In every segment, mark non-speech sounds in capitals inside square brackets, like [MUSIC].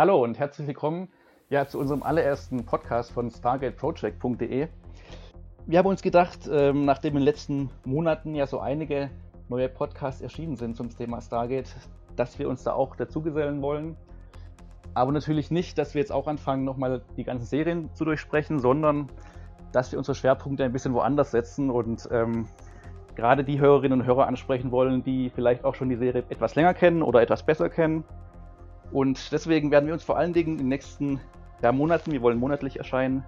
Hallo und herzlich willkommen ja, zu unserem allerersten Podcast von StargateProject.de. Wir haben uns gedacht, ähm, nachdem in den letzten Monaten ja so einige neue Podcasts erschienen sind zum Thema Stargate, dass wir uns da auch dazugesellen wollen. Aber natürlich nicht, dass wir jetzt auch anfangen, nochmal die ganzen Serien zu durchsprechen, sondern dass wir unsere Schwerpunkte ein bisschen woanders setzen und ähm, gerade die Hörerinnen und Hörer ansprechen wollen, die vielleicht auch schon die Serie etwas länger kennen oder etwas besser kennen und deswegen werden wir uns vor allen Dingen in den nächsten ja, Monaten, wir wollen monatlich erscheinen,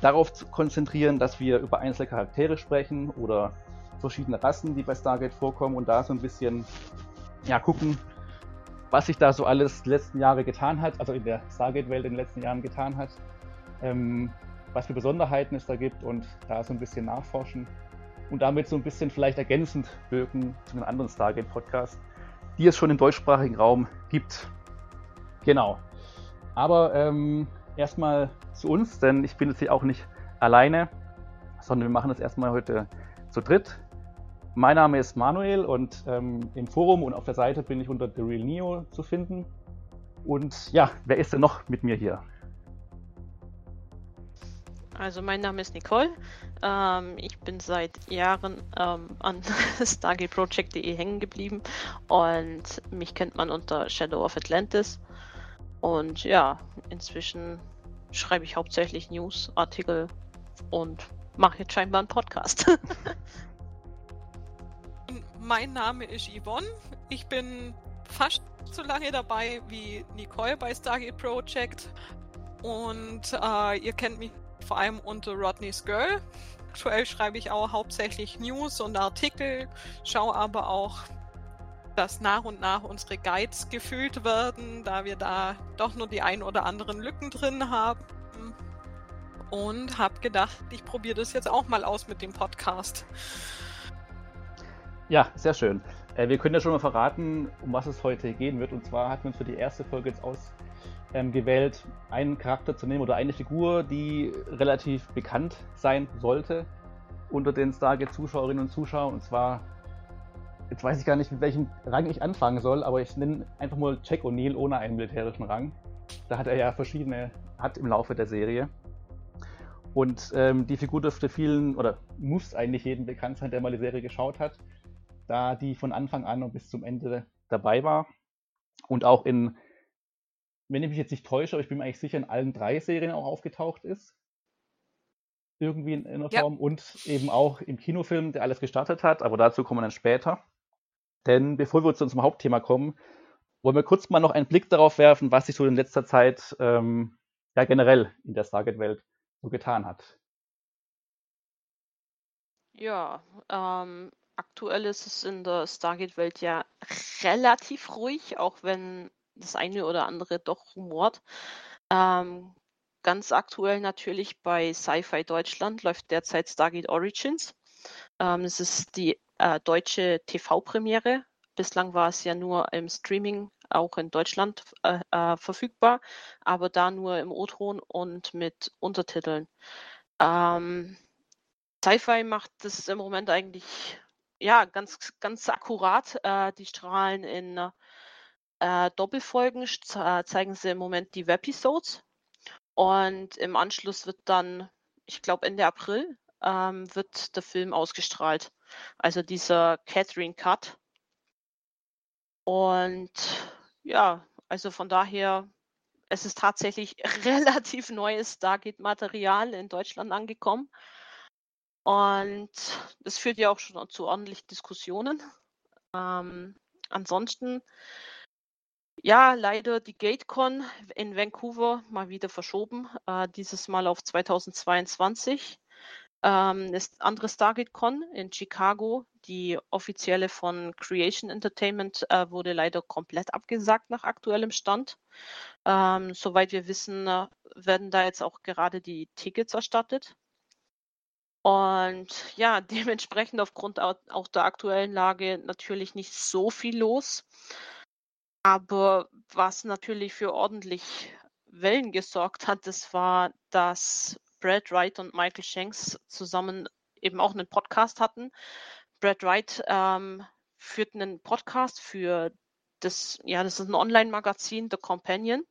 darauf konzentrieren, dass wir über einzelne Charaktere sprechen oder verschiedene Rassen, die bei Stargate vorkommen und da so ein bisschen ja, gucken, was sich da so alles die letzten Jahre getan hat, also in der Stargate-Welt in den letzten Jahren getan hat, ähm, was für Besonderheiten es da gibt und da so ein bisschen nachforschen und damit so ein bisschen vielleicht ergänzend wirken zu den anderen Stargate-Podcasts, die es schon im deutschsprachigen Raum gibt. Genau. Aber ähm, erstmal zu uns, denn ich bin jetzt hier auch nicht alleine, sondern wir machen das erstmal heute zu dritt. Mein Name ist Manuel und ähm, im Forum und auf der Seite bin ich unter The Real Neo zu finden. Und ja, wer ist denn noch mit mir hier? Also mein Name ist Nicole. Ähm, ich bin seit Jahren ähm, an [LAUGHS] StargateProject.de hängen geblieben und mich kennt man unter Shadow of Atlantis. Und ja, inzwischen schreibe ich hauptsächlich News, Artikel und mache jetzt scheinbar einen Podcast. [LAUGHS] mein Name ist Yvonne. Ich bin fast so lange dabei wie Nicole bei Stargate Project. Und äh, ihr kennt mich vor allem unter Rodney's Girl. Aktuell schreibe ich auch hauptsächlich News und Artikel, schaue aber auch dass nach und nach unsere Guides gefüllt werden, da wir da doch nur die ein oder anderen Lücken drin haben. Und habe gedacht, ich probiere das jetzt auch mal aus mit dem Podcast. Ja, sehr schön. Äh, wir können ja schon mal verraten, um was es heute gehen wird. Und zwar hatten wir uns für die erste Folge jetzt ausgewählt, ähm, einen Charakter zu nehmen oder eine Figur, die relativ bekannt sein sollte unter den Stargate-Zuschauerinnen und Zuschauern. Und zwar Jetzt weiß ich gar nicht, mit welchem Rang ich anfangen soll, aber ich nenne einfach mal Jack O'Neill ohne einen militärischen Rang. Da hat er ja verschiedene, hat im Laufe der Serie. Und ähm, die Figur dürfte vielen, oder muss eigentlich jedem bekannt sein, der mal die Serie geschaut hat, da die von Anfang an und bis zum Ende dabei war. Und auch in, wenn ich mich jetzt nicht täusche, aber ich bin mir eigentlich sicher, in allen drei Serien auch aufgetaucht ist. Irgendwie in, in einer ja. Form. Und eben auch im Kinofilm, der alles gestartet hat, aber dazu kommen wir dann später. Denn bevor wir zu unserem Hauptthema kommen, wollen wir kurz mal noch einen Blick darauf werfen, was sich so in letzter Zeit ähm, ja generell in der Stargate-Welt so getan hat. Ja, ähm, aktuell ist es in der Stargate-Welt ja relativ ruhig, auch wenn das eine oder andere doch rumort. Ähm, ganz aktuell natürlich bei Sci-Fi Deutschland läuft derzeit Stargate Origins. Ähm, es ist die äh, deutsche TV-Premiere. Bislang war es ja nur im Streaming auch in Deutschland äh, äh, verfügbar, aber da nur im O-Ton und mit Untertiteln. Ähm, Sci-Fi macht das im Moment eigentlich ja ganz ganz akkurat. Äh, die strahlen in äh, Doppelfolgen zeigen sie im Moment die Webisodes und im Anschluss wird dann, ich glaube Ende April, ähm, wird der Film ausgestrahlt. Also dieser Catherine Cut. Und ja, also von daher, es ist tatsächlich [LAUGHS] relativ neues Stargate-Material in Deutschland angekommen. Und das führt ja auch schon zu ordentlichen Diskussionen. Ähm, ansonsten, ja, leider die GateCon in Vancouver mal wieder verschoben, äh, dieses Mal auf 2022. Ähm, das andere Stargate Con in Chicago, die offizielle von Creation Entertainment, äh, wurde leider komplett abgesagt nach aktuellem Stand. Ähm, soweit wir wissen, äh, werden da jetzt auch gerade die Tickets erstattet. Und ja, [LAUGHS] dementsprechend aufgrund auch der aktuellen Lage natürlich nicht so viel los. Aber was natürlich für ordentlich Wellen gesorgt hat, das war, dass Brad Wright und Michael Shanks zusammen eben auch einen Podcast hatten. Brad Wright ähm, führt einen Podcast für das, ja, das ist ein Online-Magazin, The Companion.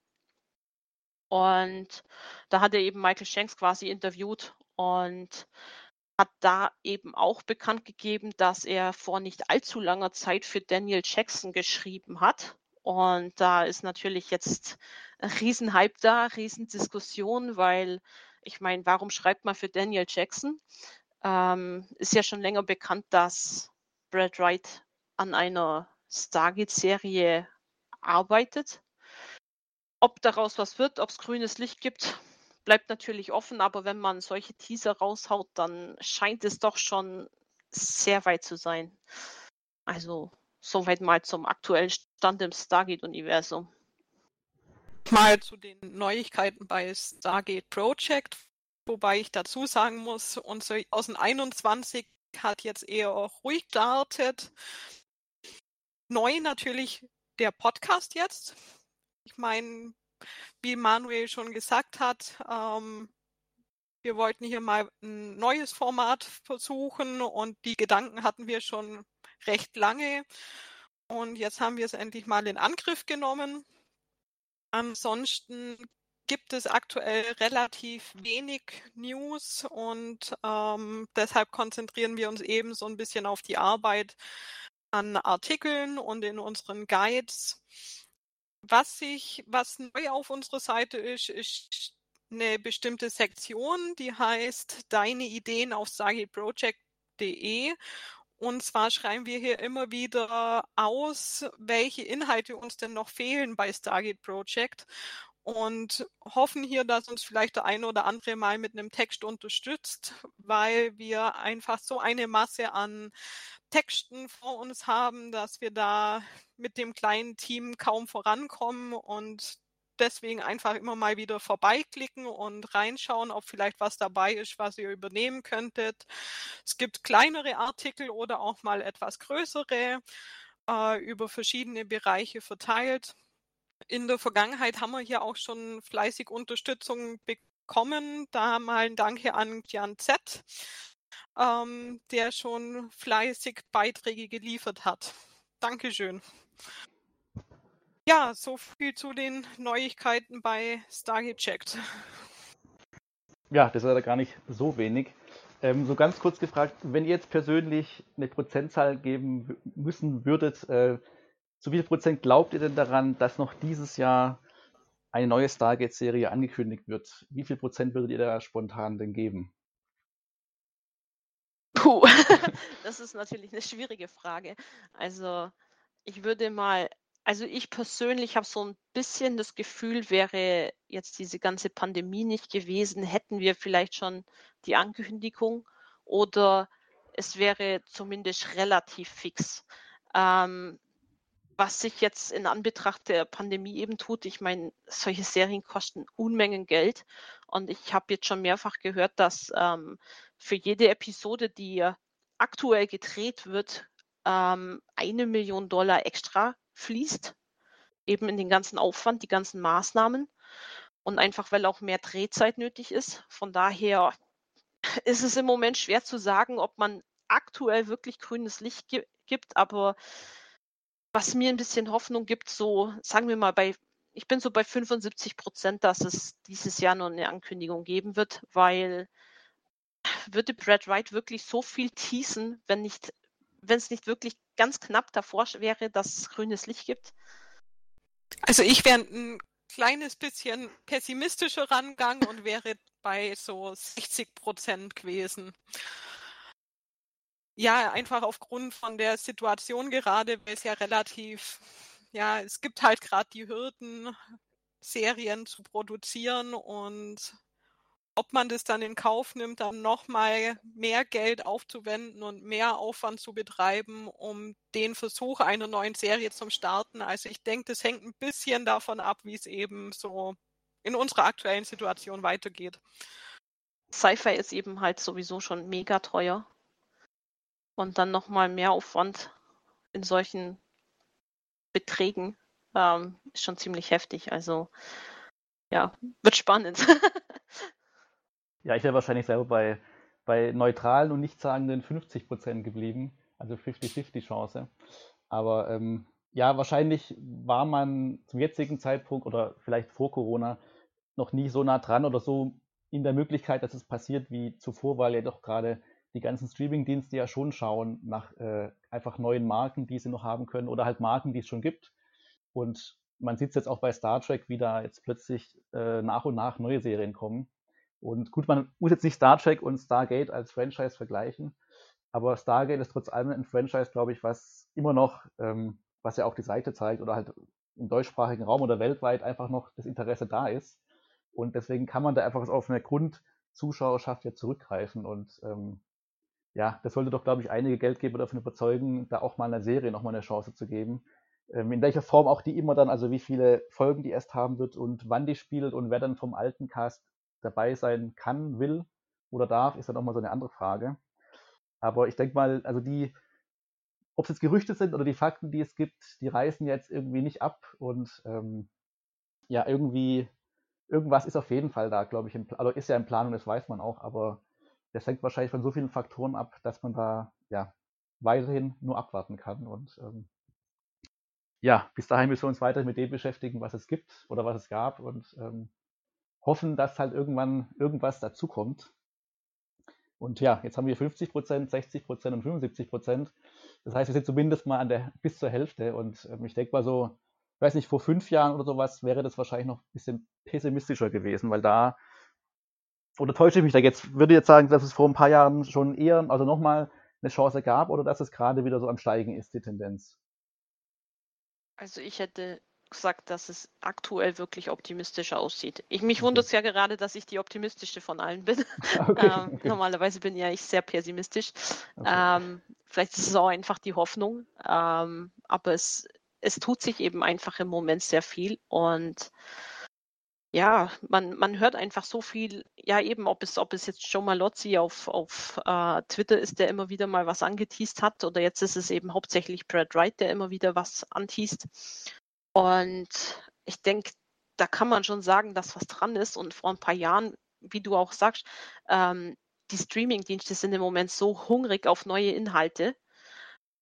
Und da hat er eben Michael Shanks quasi interviewt und hat da eben auch bekannt gegeben, dass er vor nicht allzu langer Zeit für Daniel Jackson geschrieben hat. Und da ist natürlich jetzt ein Riesenhype da, Riesendiskussion, weil ich meine, warum schreibt man für Daniel Jackson? Ähm, ist ja schon länger bekannt, dass Brad Wright an einer Stargate-Serie arbeitet. Ob daraus was wird, ob es grünes Licht gibt, bleibt natürlich offen, aber wenn man solche Teaser raushaut, dann scheint es doch schon sehr weit zu sein. Also soweit mal zum aktuellen Stand im Stargate-Universum. Mal zu den Neuigkeiten bei Stargate Project, wobei ich dazu sagen muss, unser 2021 hat jetzt eher ruhig gestartet. Neu natürlich der Podcast jetzt. Ich meine, wie Manuel schon gesagt hat, ähm, wir wollten hier mal ein neues Format versuchen und die Gedanken hatten wir schon recht lange. Und jetzt haben wir es endlich mal in Angriff genommen. Ansonsten gibt es aktuell relativ wenig News und ähm, deshalb konzentrieren wir uns eben so ein bisschen auf die Arbeit an Artikeln und in unseren Guides. Was sich, was neu auf unserer Seite ist, ist eine bestimmte Sektion, die heißt Deine Ideen auf sagiproject.de. Und zwar schreiben wir hier immer wieder aus, welche Inhalte uns denn noch fehlen bei Stargate Project und hoffen hier, dass uns vielleicht der eine oder andere mal mit einem Text unterstützt, weil wir einfach so eine Masse an Texten vor uns haben, dass wir da mit dem kleinen Team kaum vorankommen und deswegen einfach immer mal wieder vorbeiklicken und reinschauen, ob vielleicht was dabei ist, was ihr übernehmen könntet. Es gibt kleinere Artikel oder auch mal etwas größere äh, über verschiedene Bereiche verteilt in der Vergangenheit haben wir hier auch schon fleißig Unterstützung bekommen. Da mal ein Danke an Jan Z, ähm, der schon fleißig Beiträge geliefert hat. Dankeschön. Ja, so viel zu den Neuigkeiten bei Stargate Checked. Ja, das ist ja gar nicht so wenig. Ähm, so ganz kurz gefragt, wenn ihr jetzt persönlich eine Prozentzahl geben müssen würdet, äh, zu wie viel Prozent glaubt ihr denn daran, dass noch dieses Jahr eine neue Stargate-Serie angekündigt wird? Wie viel Prozent würdet ihr da spontan denn geben? Puh, [LAUGHS] das ist natürlich eine schwierige Frage. Also ich würde mal, also ich persönlich habe so ein bisschen das Gefühl, wäre jetzt diese ganze Pandemie nicht gewesen, hätten wir vielleicht schon die Ankündigung oder es wäre zumindest relativ fix. Ähm, was sich jetzt in Anbetracht der Pandemie eben tut, ich meine, solche Serien kosten Unmengen Geld. Und ich habe jetzt schon mehrfach gehört, dass ähm, für jede Episode, die aktuell gedreht wird, ähm, eine Million Dollar extra fließt. Eben in den ganzen Aufwand, die ganzen Maßnahmen. Und einfach, weil auch mehr Drehzeit nötig ist. Von daher [LAUGHS] ist es im Moment schwer zu sagen, ob man aktuell wirklich grünes Licht gibt. Aber was mir ein bisschen Hoffnung gibt, so sagen wir mal bei, ich bin so bei 75 Prozent, dass es dieses Jahr noch eine Ankündigung geben wird, weil würde Brad Wright wirklich so viel teasen, wenn nicht, wenn es nicht wirklich ganz knapp davor wäre, dass es grünes Licht gibt? Also ich wäre ein kleines bisschen pessimistischer rangegangen und wäre bei so 60 Prozent gewesen. Ja, einfach aufgrund von der Situation gerade, weil es ja relativ, ja, es gibt halt gerade die Hürden, Serien zu produzieren und ob man das dann in Kauf nimmt, dann nochmal mehr Geld aufzuwenden und mehr Aufwand zu betreiben, um den Versuch einer neuen Serie zum Starten. Also ich denke, das hängt ein bisschen davon ab, wie es eben so in unserer aktuellen Situation weitergeht. Sci-Fi ist eben halt sowieso schon mega teuer. Und dann nochmal mehr Aufwand in solchen Beträgen ähm, ist schon ziemlich heftig. Also ja, wird spannend. [LAUGHS] ja, ich wäre wahrscheinlich selber bei, bei neutralen und nichtssagenden 50 Prozent geblieben. Also 50-50 Chance. Aber ähm, ja, wahrscheinlich war man zum jetzigen Zeitpunkt oder vielleicht vor Corona noch nie so nah dran oder so in der Möglichkeit, dass es passiert wie zuvor, weil ja doch gerade die ganzen Streaming-Dienste ja schon schauen nach äh, einfach neuen Marken, die sie noch haben können oder halt Marken, die es schon gibt. Und man sieht es jetzt auch bei Star Trek, wie da jetzt plötzlich äh, nach und nach neue Serien kommen. Und gut, man muss jetzt nicht Star Trek und Stargate als Franchise vergleichen, aber Stargate ist trotz allem ein Franchise, glaube ich, was immer noch, ähm, was ja auch die Seite zeigt oder halt im deutschsprachigen Raum oder weltweit einfach noch das Interesse da ist. Und deswegen kann man da einfach auf eine Grundzuschauerschaft jetzt zurückgreifen. Und ähm, ja, das sollte doch, glaube ich, einige Geldgeber davon überzeugen, da auch mal einer Serie nochmal eine Chance zu geben. Ähm, in welcher Form auch die immer dann, also wie viele Folgen die erst haben wird und wann die spielt und wer dann vom alten Cast dabei sein kann, will oder darf, ist dann nochmal so eine andere Frage. Aber ich denke mal, also die, ob es jetzt Gerüchte sind oder die Fakten, die es gibt, die reißen jetzt irgendwie nicht ab und ähm, ja, irgendwie, irgendwas ist auf jeden Fall da, glaube ich. Im, also ist ja in Planung, das weiß man auch, aber das hängt wahrscheinlich von so vielen Faktoren ab, dass man da ja weiterhin nur abwarten kann und ähm, ja, bis dahin müssen wir uns weiter mit dem beschäftigen, was es gibt oder was es gab und ähm, hoffen, dass halt irgendwann irgendwas dazukommt. Und ja, jetzt haben wir 50 Prozent, 60 Prozent und 75 Prozent. Das heißt, wir sind zumindest mal an der bis zur Hälfte. Und ähm, ich denke mal so, ich weiß nicht, vor fünf Jahren oder sowas wäre das wahrscheinlich noch ein bisschen pessimistischer gewesen, weil da, oder täusche ich mich da jetzt, würde jetzt sagen, dass es vor ein paar Jahren schon eher, also nochmal eine Chance gab oder dass es gerade wieder so am Steigen ist, die Tendenz? Also ich hätte gesagt, dass es aktuell wirklich optimistischer aussieht. Ich, mich okay. wundert es ja gerade, dass ich die optimistischste von allen bin. [LAUGHS] Okay, ähm, okay. Normalerweise bin ja ich sehr pessimistisch. Ähm, vielleicht ist es auch einfach die Hoffnung. Ähm, aber es, es tut sich eben einfach im Moment sehr viel und ja, man, man hört einfach so viel, ja eben, ob es, ob es jetzt Joe Malozzi auf, auf äh, Twitter ist, der immer wieder mal was angeteased hat, oder jetzt ist es eben hauptsächlich Brad Wright, der immer wieder was anteased. Und ich denke, da kann man schon sagen, dass was dran ist. Und vor ein paar Jahren, wie du auch sagst, ähm, die Streaming-Dienste sind im Moment so hungrig auf neue Inhalte,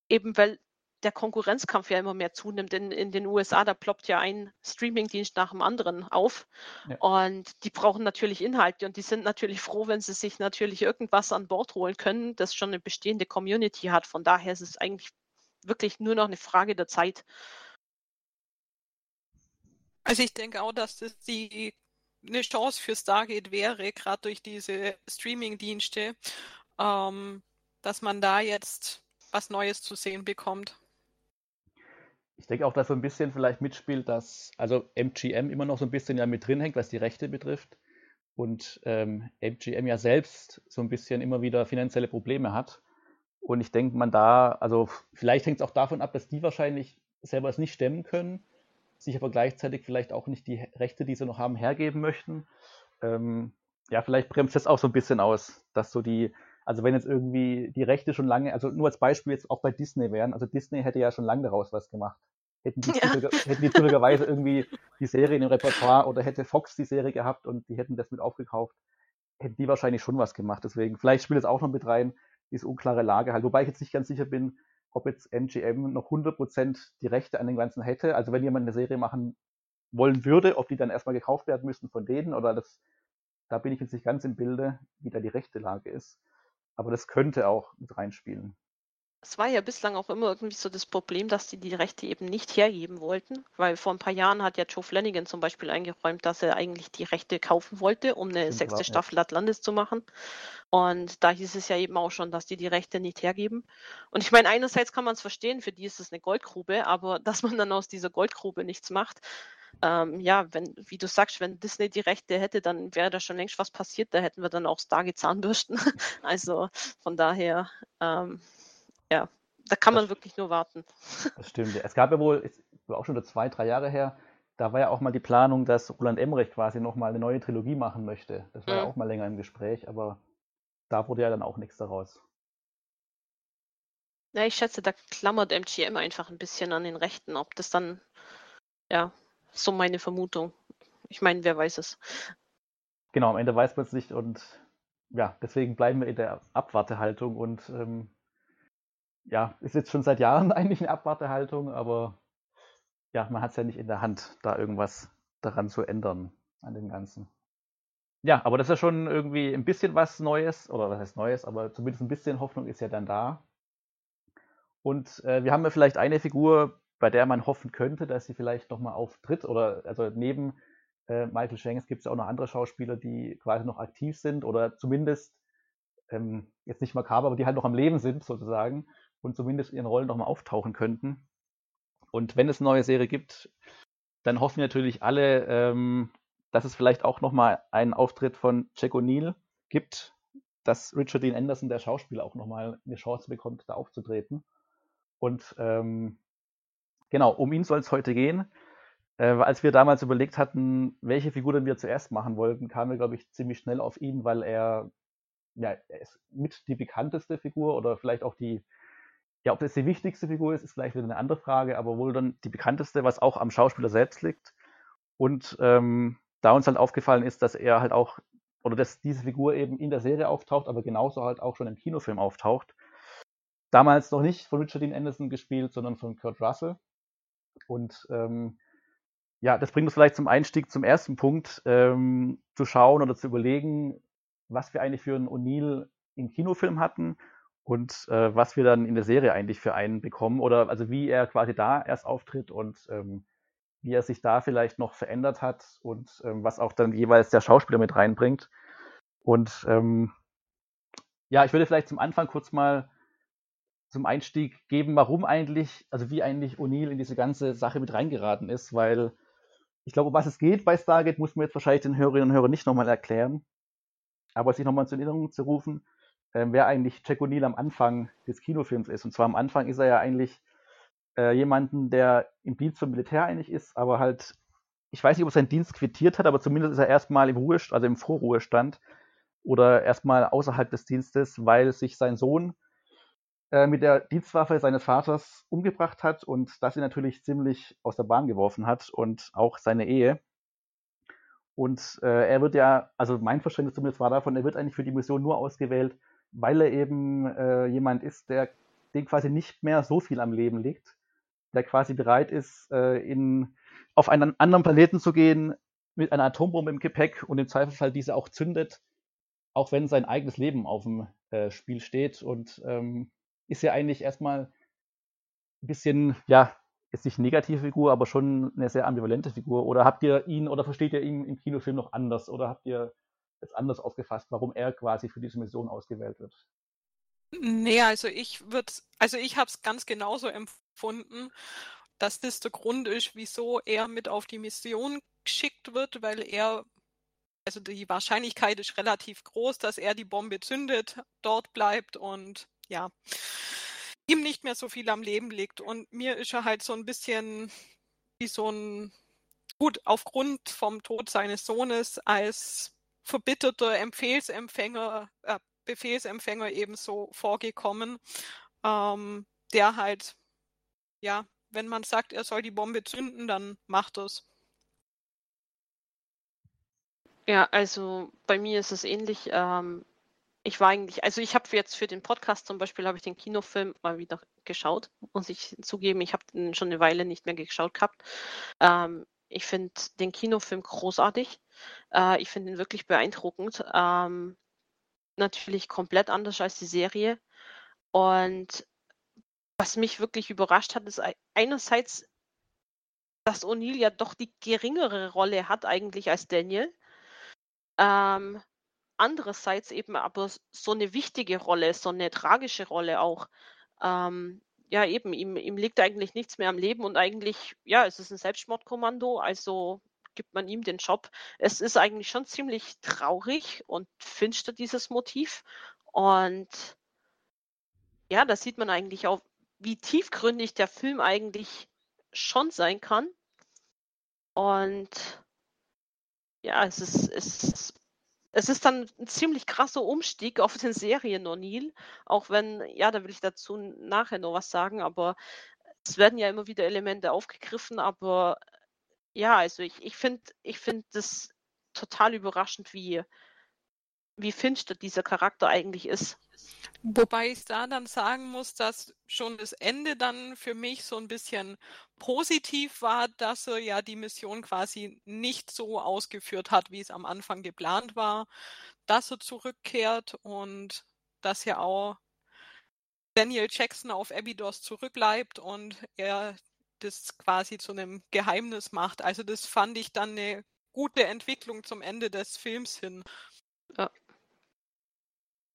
eben weil der Konkurrenzkampf ja immer mehr zunimmt. In, in den USA, da ploppt ja ein Streaming-Dienst nach dem anderen auf. Ja. Und die brauchen natürlich Inhalte und die sind natürlich froh, wenn sie sich natürlich irgendwas an Bord holen können, das schon eine bestehende Community hat. Von daher ist es eigentlich wirklich nur noch eine Frage der Zeit. Also ich denke auch, dass das die eine Chance für Stargate wäre, gerade durch diese Streaming-Dienste, ähm, dass man da jetzt was Neues zu sehen bekommt. Ich denke auch, dass so ein bisschen vielleicht mitspielt, dass also MGM immer noch so ein bisschen ja mit drin hängt, was die Rechte betrifft. Und ähm, MGM ja selbst so ein bisschen immer wieder finanzielle Probleme hat. Und ich denke, man da, also vielleicht hängt es auch davon ab, dass die wahrscheinlich selber es nicht stemmen können sich aber gleichzeitig vielleicht auch nicht die Rechte, die sie noch haben, hergeben möchten. Ähm, ja, vielleicht bremst das auch so ein bisschen aus, dass so die, also wenn jetzt irgendwie die Rechte schon lange, also nur als Beispiel jetzt auch bei Disney wären, also Disney hätte ja schon lange daraus was gemacht. Hätten die, ja. hätten die zufälligerweise [LAUGHS] irgendwie die Serie in dem Repertoire oder hätte Fox die Serie gehabt und die hätten das mit aufgekauft, hätten die wahrscheinlich schon was gemacht. Deswegen, vielleicht spielt es auch noch mit rein, diese unklare Lage halt. Wobei ich jetzt nicht ganz sicher bin, ob jetzt MGM noch 100% die Rechte an dem Ganzen hätte. Also wenn jemand eine Serie machen wollen würde, ob die dann erstmal gekauft werden müssten von denen oder das, da bin ich jetzt nicht ganz im Bilde, wie da die rechte Lage ist. Aber das könnte auch mit reinspielen es war ja bislang auch immer irgendwie so das Problem, dass die die Rechte eben nicht hergeben wollten, weil vor ein paar Jahren hat ja Joe Flanagan zum Beispiel eingeräumt, dass er eigentlich die Rechte kaufen wollte, um eine Stimmt, sechste Staffel Atlantis zu machen. Und da hieß es ja eben auch schon, dass die die Rechte nicht hergeben. Und ich meine, einerseits kann man es verstehen, für die ist es eine Goldgrube, aber [LAUGHS] dass man dann aus dieser Goldgrube nichts macht, ähm, ja, wenn, wie du sagst, wenn Disney die Rechte hätte, dann wäre da schon längst was passiert. Da hätten wir dann auch Stargate Zahnbürsten. [LAUGHS] also von daher, ähm, ja, da kann man das, wirklich nur warten. [LAUGHS] Das stimmt. Es gab ja wohl, ist auch schon zwei, drei Jahre her, da war ja auch mal die Planung, dass Roland Emmerich quasi nochmal eine neue Trilogie machen möchte. Das war mhm. ja auch mal länger im Gespräch, aber da wurde ja dann auch nichts daraus. Ja, ich schätze, da klammert MGM einfach ein bisschen an den Rechten. Ob das dann, ja, so meine Vermutung. Ich meine, wer weiß es. Genau, am Ende weiß man es nicht und ja, deswegen bleiben wir in der Abwartehaltung und ähm, ja, ist jetzt schon seit Jahren [LAUGHS] eigentlich eine Abwartehaltung, aber ja, man hat es ja nicht in der Hand, da irgendwas daran zu ändern. an dem Ganzen. Ja, aber das ist ja schon irgendwie ein bisschen was Neues, oder was heißt Neues, aber zumindest ein bisschen Hoffnung ist ja dann da. Und äh, wir haben ja vielleicht eine Figur, bei der man hoffen könnte, dass sie vielleicht nochmal auftritt, oder also neben äh, Michael Shanks gibt es ja auch noch andere Schauspieler, die quasi noch aktiv sind oder zumindest ähm, jetzt nicht makaber, aber die halt noch am Leben sind sozusagen und zumindest in ihren Rollen nochmal auftauchen könnten. Und wenn es eine neue Serie gibt, dann hoffen natürlich alle, ähm, dass es vielleicht auch nochmal einen Auftritt von Jack O'Neill gibt, dass Richard Dean Anderson, der Schauspieler, auch nochmal eine Chance bekommt, da aufzutreten. Und ähm, genau, um ihn soll es heute gehen. Äh, als wir damals überlegt hatten, welche Figur denn wir zuerst machen wollten, kamen wir, glaube ich, ziemlich schnell auf ihn, weil er, ja, er ist mit die bekannteste Figur oder vielleicht auch die, ja, ob das die wichtigste Figur ist, ist vielleicht wieder eine andere Frage, aber wohl dann die bekannteste, was auch am Schauspieler selbst liegt. Und ähm, da uns halt aufgefallen ist, dass er halt auch, oder dass diese Figur eben in der Serie auftaucht, aber genauso halt auch schon im Kinofilm auftaucht. Damals noch nicht von Richard Dean Anderson gespielt, sondern von Kurt Russell. Und ähm, ja, das bringt uns vielleicht zum Einstieg zum ersten Punkt, ähm, zu schauen oder zu überlegen, was wir eigentlich für einen O'Neill im Kinofilm hatten und äh, was wir dann in der Serie eigentlich für einen bekommen oder also wie er quasi da erst auftritt und ähm, wie er sich da vielleicht noch verändert hat und ähm, was auch dann jeweils der Schauspieler mit reinbringt. Und ähm, ja, ich würde vielleicht zum Anfang kurz mal zum Einstieg geben, warum eigentlich, also wie eigentlich O'Neill in diese ganze Sache mit reingeraten ist, weil ich glaube, um was es geht bei Stargate, muss man jetzt wahrscheinlich den Hörerinnen und Hörern nicht nochmal erklären. Aber sich nochmal zur Erinnerung zu rufen, äh, wer eigentlich Jack O'Neill am Anfang des Kinofilms ist. Und zwar am Anfang ist er ja eigentlich äh, jemanden, der im Dienst zum Militär eigentlich ist, aber halt, ich weiß nicht, ob er seinen Dienst quittiert hat, aber zumindest ist er erstmal im Ruhestand, also im Vorruhestand oder erstmal außerhalb des Dienstes, weil sich sein Sohn äh, mit der Dienstwaffe seines Vaters umgebracht hat und das ihn natürlich ziemlich aus der Bahn geworfen hat und auch seine Ehe. Und äh, er wird ja, also mein Verständnis zumindest war davon, er wird eigentlich für die Mission nur ausgewählt, weil er eben äh, jemand ist, der dem quasi nicht mehr so viel am Leben liegt der quasi bereit ist, äh, in, auf einen anderen Planeten zu gehen mit einer Atombombe im Gepäck und im Zweifelsfall diese auch zündet, auch wenn sein eigenes Leben auf dem äh, Spiel steht und ähm, ist ja eigentlich erstmal ein bisschen, ja, jetzt nicht negative Figur, aber schon eine sehr ambivalente Figur. Oder habt ihr ihn oder versteht ihr ihn im Kinofilm noch anders? Oder habt ihr jetzt anders aufgefasst, warum er quasi für diese Mission ausgewählt wird? Nee, also ich würde, also ich habe es ganz genauso empfunden, dass das der Grund ist, wieso er mit auf die Mission geschickt wird, weil er, also die Wahrscheinlichkeit ist relativ groß, dass er die Bombe zündet, dort bleibt und ja, ihm nicht mehr so viel am Leben liegt. Und mir ist er halt so ein bisschen wie so ein, gut, aufgrund vom Tod seines Sohnes als verbitterter Empfehlsempfänger, äh, Befehlsempfänger ebenso vorgekommen, ähm, der halt, ja, wenn man sagt, er soll die Bombe zünden, dann macht es. Ja, also bei mir ist es ähnlich. Ähm, ich war eigentlich, also ich habe jetzt für den Podcast zum Beispiel, habe ich den Kinofilm mal wieder geschaut, muss ich zugeben. Ich habe den schon eine Weile nicht mehr geschaut gehabt. Ähm, ich finde den Kinofilm großartig. Äh, ich finde ihn wirklich beeindruckend. Ähm, natürlich komplett anders als die Serie. Und was mich wirklich überrascht hat, ist einerseits, dass O'Neill ja doch die geringere Rolle hat eigentlich als Daniel. Ähm, andererseits eben aber so eine wichtige Rolle, so eine tragische Rolle auch. Ähm, ja, eben, ihm, ihm liegt eigentlich nichts mehr am Leben und eigentlich, ja, es ist ein Selbstmordkommando, also gibt man ihm den Job. Es ist eigentlich schon ziemlich traurig und finster, dieses Motiv. Und ja, da sieht man eigentlich auch, wie tiefgründig der Film eigentlich schon sein kann. Und ja, es ist, es ist, es ist dann ein ziemlich krasser Umstieg auf den Serien O'Neill, auch wenn, ja, da will ich dazu nachher noch was sagen, aber es werden ja immer wieder Elemente aufgegriffen, aber ja, also ich, ich finde ich find das total überraschend, wie, wie finster dieser Charakter eigentlich ist. Wobei ich da dann sagen muss, dass schon das Ende dann für mich so ein bisschen positiv war, dass er ja die Mission quasi nicht so ausgeführt hat, wie es am Anfang geplant war, dass er zurückkehrt und dass ja auch Daniel Jackson auf Abydos zurückbleibt und er das quasi zu einem Geheimnis macht. Also das fand ich dann eine gute Entwicklung zum Ende des Films hin. Ja.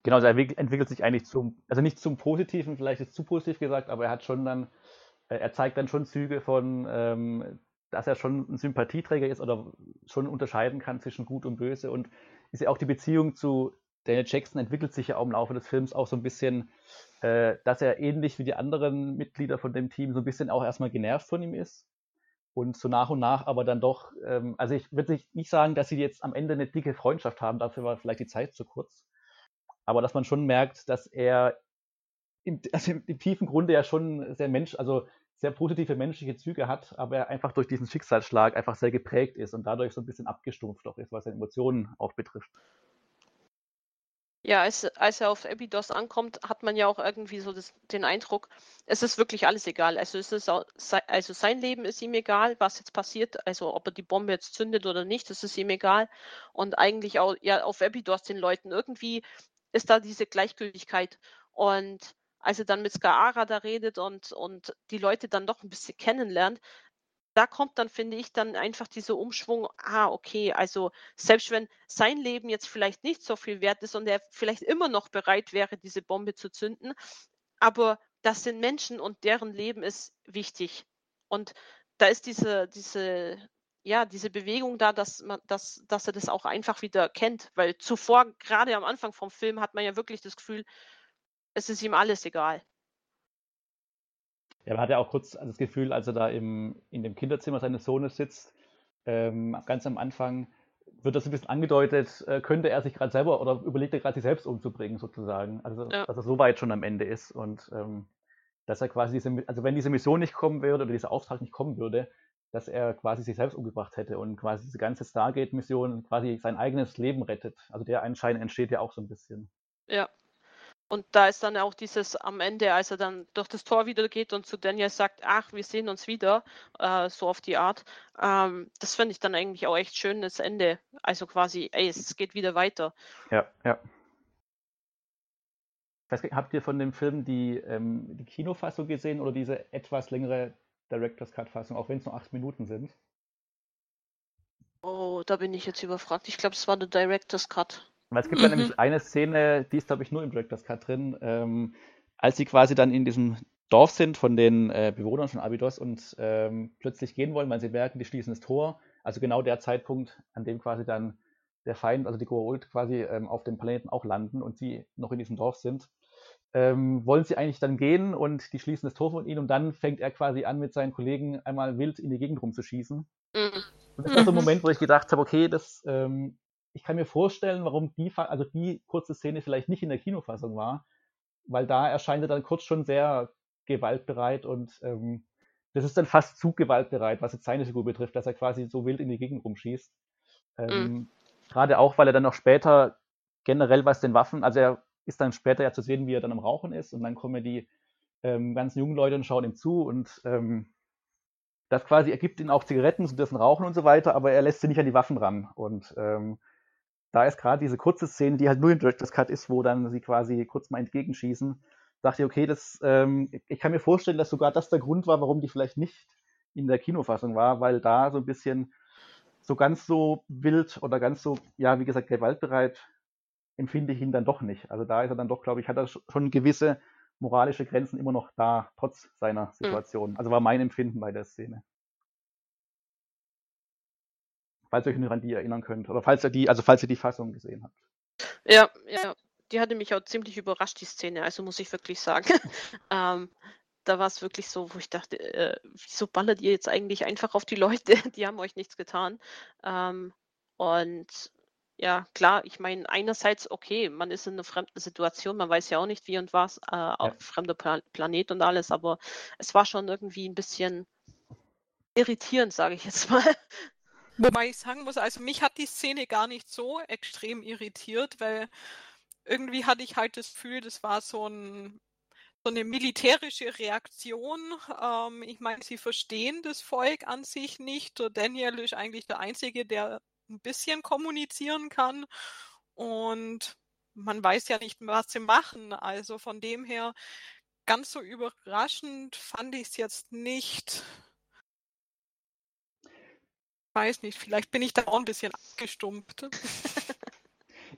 Genau, also er entwickelt sich eigentlich zum, also nicht zum Positiven, vielleicht ist zu positiv gesagt, aber er hat schon dann, äh, er zeigt dann schon Züge von, ähm, dass er schon ein Sympathieträger ist oder schon unterscheiden kann zwischen Gut und Böse und ist ja auch die Beziehung zu Daniel Jackson entwickelt sich ja auch im Laufe des Films auch so ein bisschen, äh, dass er ähnlich wie die anderen Mitglieder von dem Team so ein bisschen auch erstmal genervt von ihm ist und so nach und nach aber dann doch, ähm, also ich würde nicht sagen, dass sie jetzt am Ende eine dicke Freundschaft haben, dafür war vielleicht die Zeit zu kurz, aber dass man schon merkt, dass er im, also im, im tiefen Grunde ja schon sehr Mensch, also sehr positive menschliche Züge hat, aber er einfach durch diesen Schicksalsschlag einfach sehr geprägt ist und dadurch so ein bisschen abgestumpft auch ist, was seine Emotionen auch betrifft. Ja, als, als er auf Abydos ankommt, hat man ja auch irgendwie so das, den Eindruck, es ist wirklich alles egal. Also, es ist auch, also sein Leben ist ihm egal, was jetzt passiert, also ob er die Bombe jetzt zündet oder nicht, das ist ihm egal. Und eigentlich auch ja, auf Abydos den Leuten irgendwie ist da diese Gleichgültigkeit. Und als er dann mit Skaara da redet und, und die Leute dann doch ein bisschen kennenlernt, da kommt dann, finde ich, dann einfach dieser Umschwung, ah, okay, also selbst wenn sein Leben jetzt vielleicht nicht so viel wert ist und er vielleicht immer noch bereit wäre, diese Bombe zu zünden, aber das sind Menschen und deren Leben ist wichtig. Und da ist diese, diese, ja, diese Bewegung da, dass man, dass, dass er das auch einfach wieder kennt. Weil zuvor, gerade am Anfang vom Film, hat man ja wirklich das Gefühl, es ist ihm alles egal. Ja, man hat ja auch kurz das Gefühl, als er da im, in dem Kinderzimmer seines Sohnes sitzt, ähm, ganz am Anfang wird das ein bisschen angedeutet, äh, könnte er sich gerade selber oder überlegt er gerade sich selbst umzubringen, sozusagen. Also, ja. dass er so weit schon am Ende ist und ähm, dass er quasi diese, also wenn diese Mission nicht kommen würde oder dieser Auftrag nicht kommen würde, dass er quasi sich selbst umgebracht hätte und quasi diese ganze Stargate-Mission quasi sein eigenes Leben rettet. Also der Anschein entsteht ja auch so ein bisschen. Ja, und da ist dann auch dieses am Ende, als er dann durch das Tor wieder geht und zu Daniel sagt, ach, wir sehen uns wieder, äh, so auf die Art. Ähm, das finde ich dann eigentlich auch echt schön, das Ende. Also quasi, ey, es geht wieder weiter. Ja, ja. Weiß, habt ihr von dem Film die, ähm, die Kinofassung gesehen oder diese etwas längere Director's Cut-Fassung, auch wenn es nur acht Minuten sind? Oh, da bin ich jetzt überfragt. Ich glaube, es war der Director's Cut. Weil es gibt mhm. dann nämlich eine Szene, die ist, glaube ich, nur im Director's Cut drin, ähm, als sie quasi dann in diesem Dorf sind von den äh, Bewohnern von Abydos und ähm, plötzlich gehen wollen, weil sie merken, die schließen das Tor. Also genau der Zeitpunkt, an dem quasi dann der Feind, also die Goa'uld quasi ähm, auf dem Planeten auch landen und sie noch in diesem Dorf sind. Ähm, wollen sie eigentlich dann gehen und die schließen das Tor von ihnen und dann fängt er quasi an, mit seinen Kollegen einmal wild in die Gegend rumzuschießen. Mhm. Und das war so ein Moment, wo ich gedacht habe, okay, das ähm, ich kann mir vorstellen, warum die, also die kurze Szene vielleicht nicht in der Kinofassung war, weil da erscheint er dann kurz schon sehr gewaltbereit und ähm, das ist dann fast zu gewaltbereit, was jetzt seine Figur betrifft, dass er quasi so wild in die Gegend rumschießt. Ähm, mhm. Gerade auch, weil er dann noch später generell was den Waffen, also er ist dann später ja zu sehen, wie er dann am Rauchen ist und dann kommen ja die ähm, ganzen jungen Leute und schauen ihm zu und ähm, das quasi, er gibt ihnen auch Zigaretten, sie dürfen rauchen und so weiter, aber er lässt sie nicht an die Waffen ran und ähm, da ist gerade diese kurze Szene, die halt nur im Director's Cut ist, wo dann sie quasi kurz mal entgegenschießen, dachte ich, okay, das, ähm, ich kann mir vorstellen, dass sogar das der Grund war, warum die vielleicht nicht in der Kinofassung war, weil da so ein bisschen so ganz so wild oder ganz so, ja, wie gesagt, gewaltbereit empfinde ich ihn dann doch nicht. Also da ist er dann doch, glaube ich, hat er schon gewisse moralische Grenzen immer noch da, trotz seiner hm. Situation. Also war mein Empfinden bei der Szene falls ihr euch nur an die erinnern könnt. Oder falls ihr die, also falls ihr die Fassung gesehen habt. Ja, ja. Die hatte mich auch ziemlich überrascht, die Szene, also muss ich wirklich sagen. [LAUGHS] ähm, da war es wirklich so, wo ich dachte, äh, wieso ballert ihr jetzt eigentlich einfach auf die Leute? [LAUGHS] Die haben euch nichts getan. Ähm, und ja, klar, ich meine, einerseits, okay, man ist in einer fremden Situation, man weiß ja auch nicht wie und was, äh, auf ja. fremder Pla Planet und alles, aber es war schon irgendwie ein bisschen irritierend, sage ich jetzt mal. Wobei ich sagen muss, also mich hat die Szene gar nicht so extrem irritiert, weil irgendwie hatte ich halt das Gefühl, das war so ein so eine militärische Reaktion. Ähm, ich meine, sie verstehen das Volk an sich nicht. Daniel ist eigentlich der Einzige, der ein bisschen kommunizieren kann. Und man weiß ja nicht, was sie machen. Also von dem her, ganz so überraschend fand ich es jetzt nicht. Weiß nicht, vielleicht bin ich da auch ein bisschen abgestumpft.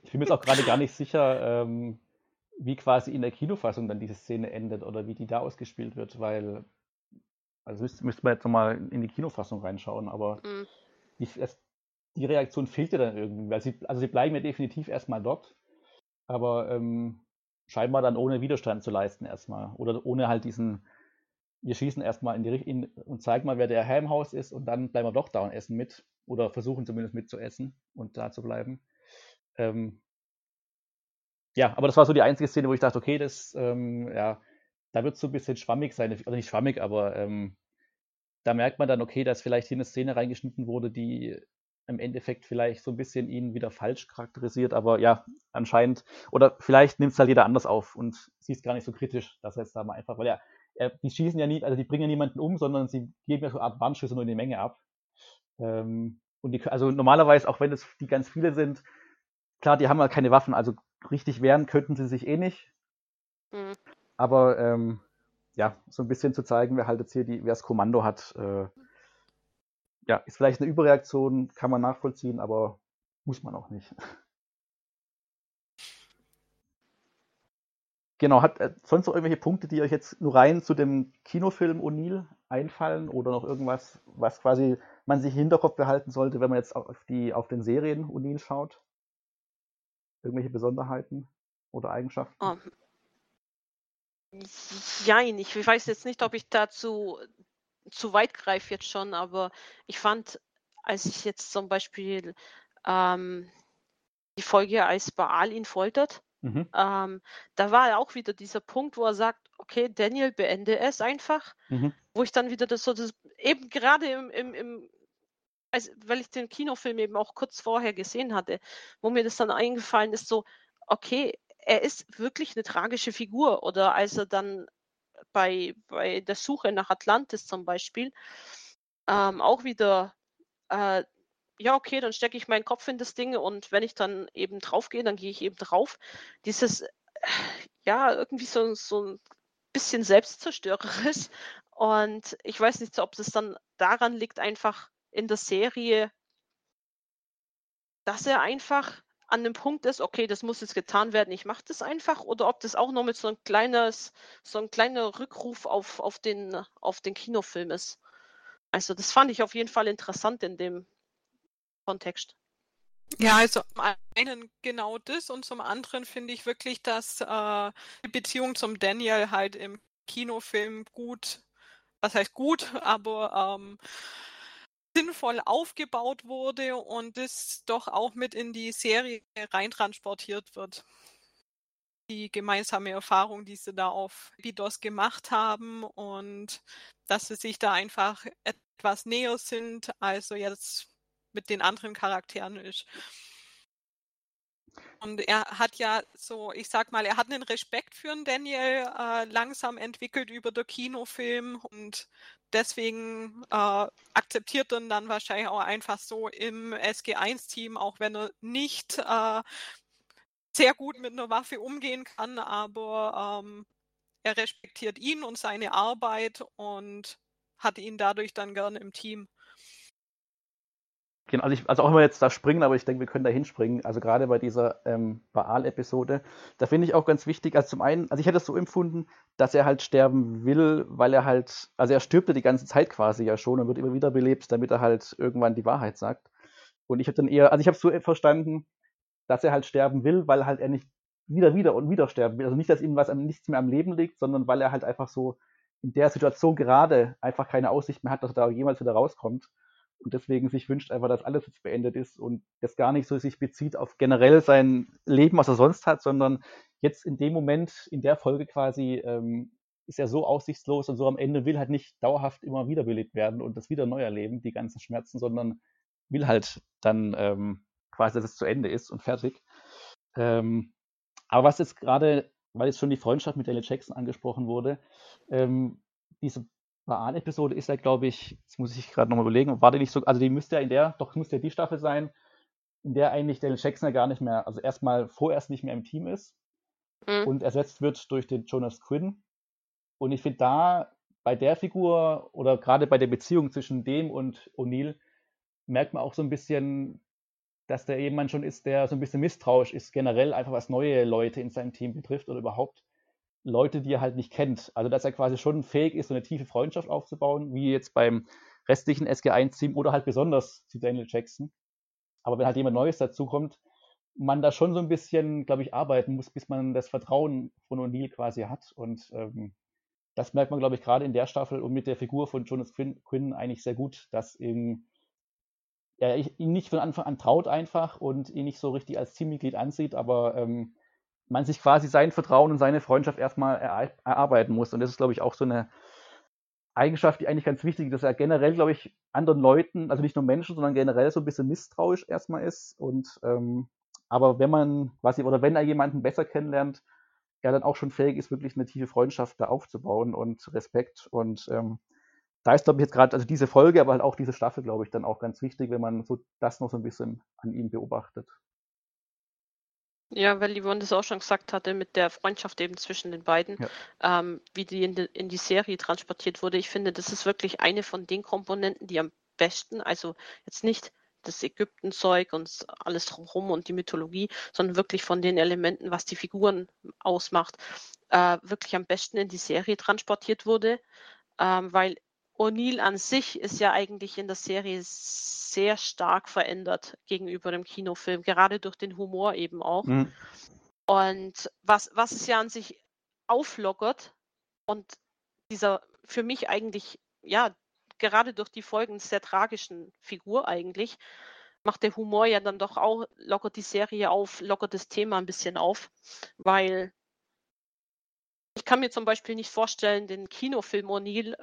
ich bin mir jetzt auch gerade gar nicht sicher, ähm, wie quasi in der Kinofassung dann diese Szene endet oder wie die da ausgespielt wird, weil, also müsste, müsste man jetzt nochmal in die Kinofassung reinschauen, aber mhm. die, es, die Reaktion fehlt ja dann irgendwie, weil sie, also sie bleiben ja definitiv erstmal dort, aber ähm, scheinbar dann ohne Widerstand zu leisten erstmal oder ohne halt diesen, wir schießen erstmal in die in, und zeigen mal, wer der Herr im Haus ist und dann bleiben wir doch da und essen mit oder versuchen zumindest mitzuessen und da zu bleiben. Ähm, ja, aber das war so die einzige Szene, wo ich dachte, okay, das, ähm, ja, da wird es so ein bisschen schwammig sein, oder nicht schwammig, aber ähm, da merkt man dann, okay, dass vielleicht hier eine Szene reingeschnitten wurde, die im Endeffekt vielleicht so ein bisschen ihn wieder falsch charakterisiert, aber ja, anscheinend, oder vielleicht nimmt es halt jeder anders auf und sieht es gar nicht so kritisch, dass er jetzt da mal einfach, weil ja, er, die schießen ja nie, also die bringen ja niemanden um, sondern sie geben ja so eine Art Warnschüsse nur in die Menge ab. Ähm, und die, also normalerweise, auch wenn es die ganz viele sind, klar, die haben halt keine Waffen, also richtig wehren könnten sie sich eh nicht. Mhm. Aber ähm, ja, so ein bisschen zu zeigen, wer halt jetzt hier die, wer das Kommando hat, äh, ja, ist vielleicht eine Überreaktion, kann man nachvollziehen, aber muss man auch nicht. [LAUGHS] Genau, hat äh, sonst noch irgendwelche Punkte, die euch jetzt nur rein zu dem Kinofilm O'Neill einfallen oder noch irgendwas, was quasi man sich im Hinterkopf behalten sollte, wenn man jetzt auf, die, auf den Serien O'Neill schaut? Irgendwelche Besonderheiten oder Eigenschaften? Um, jein, ich weiß jetzt nicht, ob ich dazu zu weit greife jetzt schon, aber ich fand, als ich jetzt zum Beispiel ähm, die Folge, als Baal ihn foltert, mhm. ähm, da war auch wieder dieser Punkt, wo er sagt, okay, Daniel, beende es einfach, mhm. wo ich dann wieder das so, das, eben gerade im, im, im also, weil ich den Kinofilm eben auch kurz vorher gesehen hatte, wo mir das dann eingefallen ist, so, okay, er ist wirklich eine tragische Figur. Oder als er dann bei, bei der Suche nach Atlantis zum Beispiel ähm, auch wieder, äh, ja, okay, dann stecke ich meinen Kopf in das Ding und wenn ich dann eben drauf gehe, dann gehe ich eben drauf. Dieses, äh, ja, irgendwie so, so ein bisschen selbstzerstörerisch. Und ich weiß nicht, ob das dann daran liegt, einfach, in der Serie, dass er einfach an dem Punkt ist, okay, das muss jetzt getan werden, ich mache das einfach, oder ob das auch noch mit so ein kleines, so ein kleiner Rückruf auf, auf, den, auf den Kinofilm ist. Also das fand ich auf jeden Fall interessant in dem Kontext. Ja, also zum einen genau das und zum anderen finde ich wirklich, dass äh, die Beziehung zum Daniel halt im Kinofilm gut, was heißt gut, [LAUGHS] aber ähm, sinnvoll aufgebaut wurde und das doch auch mit in die Serie reintransportiert wird. Die gemeinsame Erfahrung, die sie da auf Bidos gemacht haben und dass sie sich da einfach etwas näher sind, also jetzt mit den anderen Charakteren ist. Und er hat ja so, ich sag mal, er hat einen Respekt für den Daniel äh, langsam entwickelt über den Kinofilm und deswegen äh, akzeptiert er dann wahrscheinlich auch einfach so im SG1-Team, auch wenn er nicht äh, sehr gut mit einer Waffe umgehen kann, aber ähm, er respektiert ihn und seine Arbeit und hat ihn dadurch dann gerne im Team. Genau, also, ich, also auch wenn wir jetzt da springen, aber ich denke, wir können da hinspringen. Also gerade bei dieser ähm, Baal-Episode, da finde ich auch ganz wichtig, also zum einen, also ich hätte es so empfunden, dass er halt sterben will, weil er halt, also er stirbt ja die ganze Zeit quasi ja schon und wird immer wieder belebt, damit er halt irgendwann die Wahrheit sagt. Und ich habe dann eher, also ich habe so verstanden, dass er halt sterben will, weil halt er nicht wieder, wieder und wieder sterben will. Also nicht, dass ihm was nichts mehr am Leben liegt, sondern weil er halt einfach so in der Situation gerade einfach keine Aussicht mehr hat, dass er da jemals wieder rauskommt und deswegen sich wünscht einfach, dass alles jetzt beendet ist und das gar nicht so sich bezieht auf generell sein Leben, was er sonst hat, sondern jetzt in dem Moment, in der Folge quasi, ähm, ist er so aussichtslos und so am Ende will halt nicht dauerhaft immer wiederbelebt werden und das wieder neu erleben, die ganzen Schmerzen, sondern will halt dann ähm, quasi, dass es zu Ende ist und fertig. Ähm, Aber was jetzt gerade, weil jetzt schon die Freundschaft mit Daniel Jackson angesprochen wurde, ähm, diese Baal-Episode ist ja, glaube ich, jetzt muss ich gerade nochmal überlegen, war die nicht so, also die müsste ja in der, doch müsste ja die Staffel sein, in der eigentlich Daniel Jackson ja gar nicht mehr, also erstmal vorerst nicht mehr im Team ist mhm. und ersetzt wird durch den Jonas Quinn. Und ich finde da bei der Figur oder gerade bei der Beziehung zwischen dem und O'Neill merkt man auch so ein bisschen, dass der jemand schon ist, der so ein bisschen misstrauisch ist, generell einfach was neue Leute in seinem Team betrifft oder überhaupt Leute, die er halt nicht kennt. Also dass er quasi schon fähig ist, so eine tiefe Freundschaft aufzubauen, wie jetzt beim restlichen SG1-Team oder halt besonders zu Daniel Jackson. Aber wenn halt jemand Neues dazukommt, man da schon so ein bisschen, glaube ich, arbeiten muss, bis man das Vertrauen von O'Neill quasi hat. Und ähm, das merkt man, glaube ich, gerade in der Staffel und mit der Figur von Jonas Quinn, eigentlich sehr gut, dass eben ja, ihn nicht von Anfang an traut einfach und ihn nicht so richtig als Teammitglied ansieht, aber ähm, man sich quasi sein Vertrauen und seine Freundschaft erstmal er erarbeiten muss. Und das ist, glaube ich, auch so eine Eigenschaft, die eigentlich ganz wichtig ist, dass er generell, glaube ich, anderen Leuten, also nicht nur Menschen, sondern generell so ein bisschen misstrauisch erstmal ist. Und ähm, aber wenn man quasi, oder wenn er jemanden besser kennenlernt, er dann auch schon fähig ist, wirklich eine tiefe Freundschaft da aufzubauen und Respekt. Und ähm, da ist, glaube ich, jetzt gerade, also diese Folge, aber halt auch diese Staffel, glaube ich, dann auch ganz wichtig, wenn man so das noch so ein bisschen an ihm beobachtet. Ja, weil Yvonne das auch schon gesagt hatte, mit der Freundschaft eben zwischen den beiden, ja. ähm, wie die in, die in, die Serie transportiert wurde. Ich finde, das ist wirklich eine von den Komponenten, die am besten, also jetzt nicht das Ägyptenzeug und alles drumherum und die Mythologie, sondern wirklich von den Elementen, was die Figuren ausmacht, äh, wirklich am besten in die Serie transportiert wurde, ähm, weil O'Neill an sich ist ja eigentlich in der Serie sehr stark verändert gegenüber dem Kinofilm, gerade durch den Humor eben auch. Mhm. Und was, was es ja an sich auflockert und dieser für mich eigentlich, ja, gerade durch die Folgen sehr tragischen Figur eigentlich, macht der Humor ja dann doch auch, lockert die Serie auf, lockert das Thema ein bisschen auf, weil ich kann mir zum Beispiel nicht vorstellen, den Kinofilm O'Neill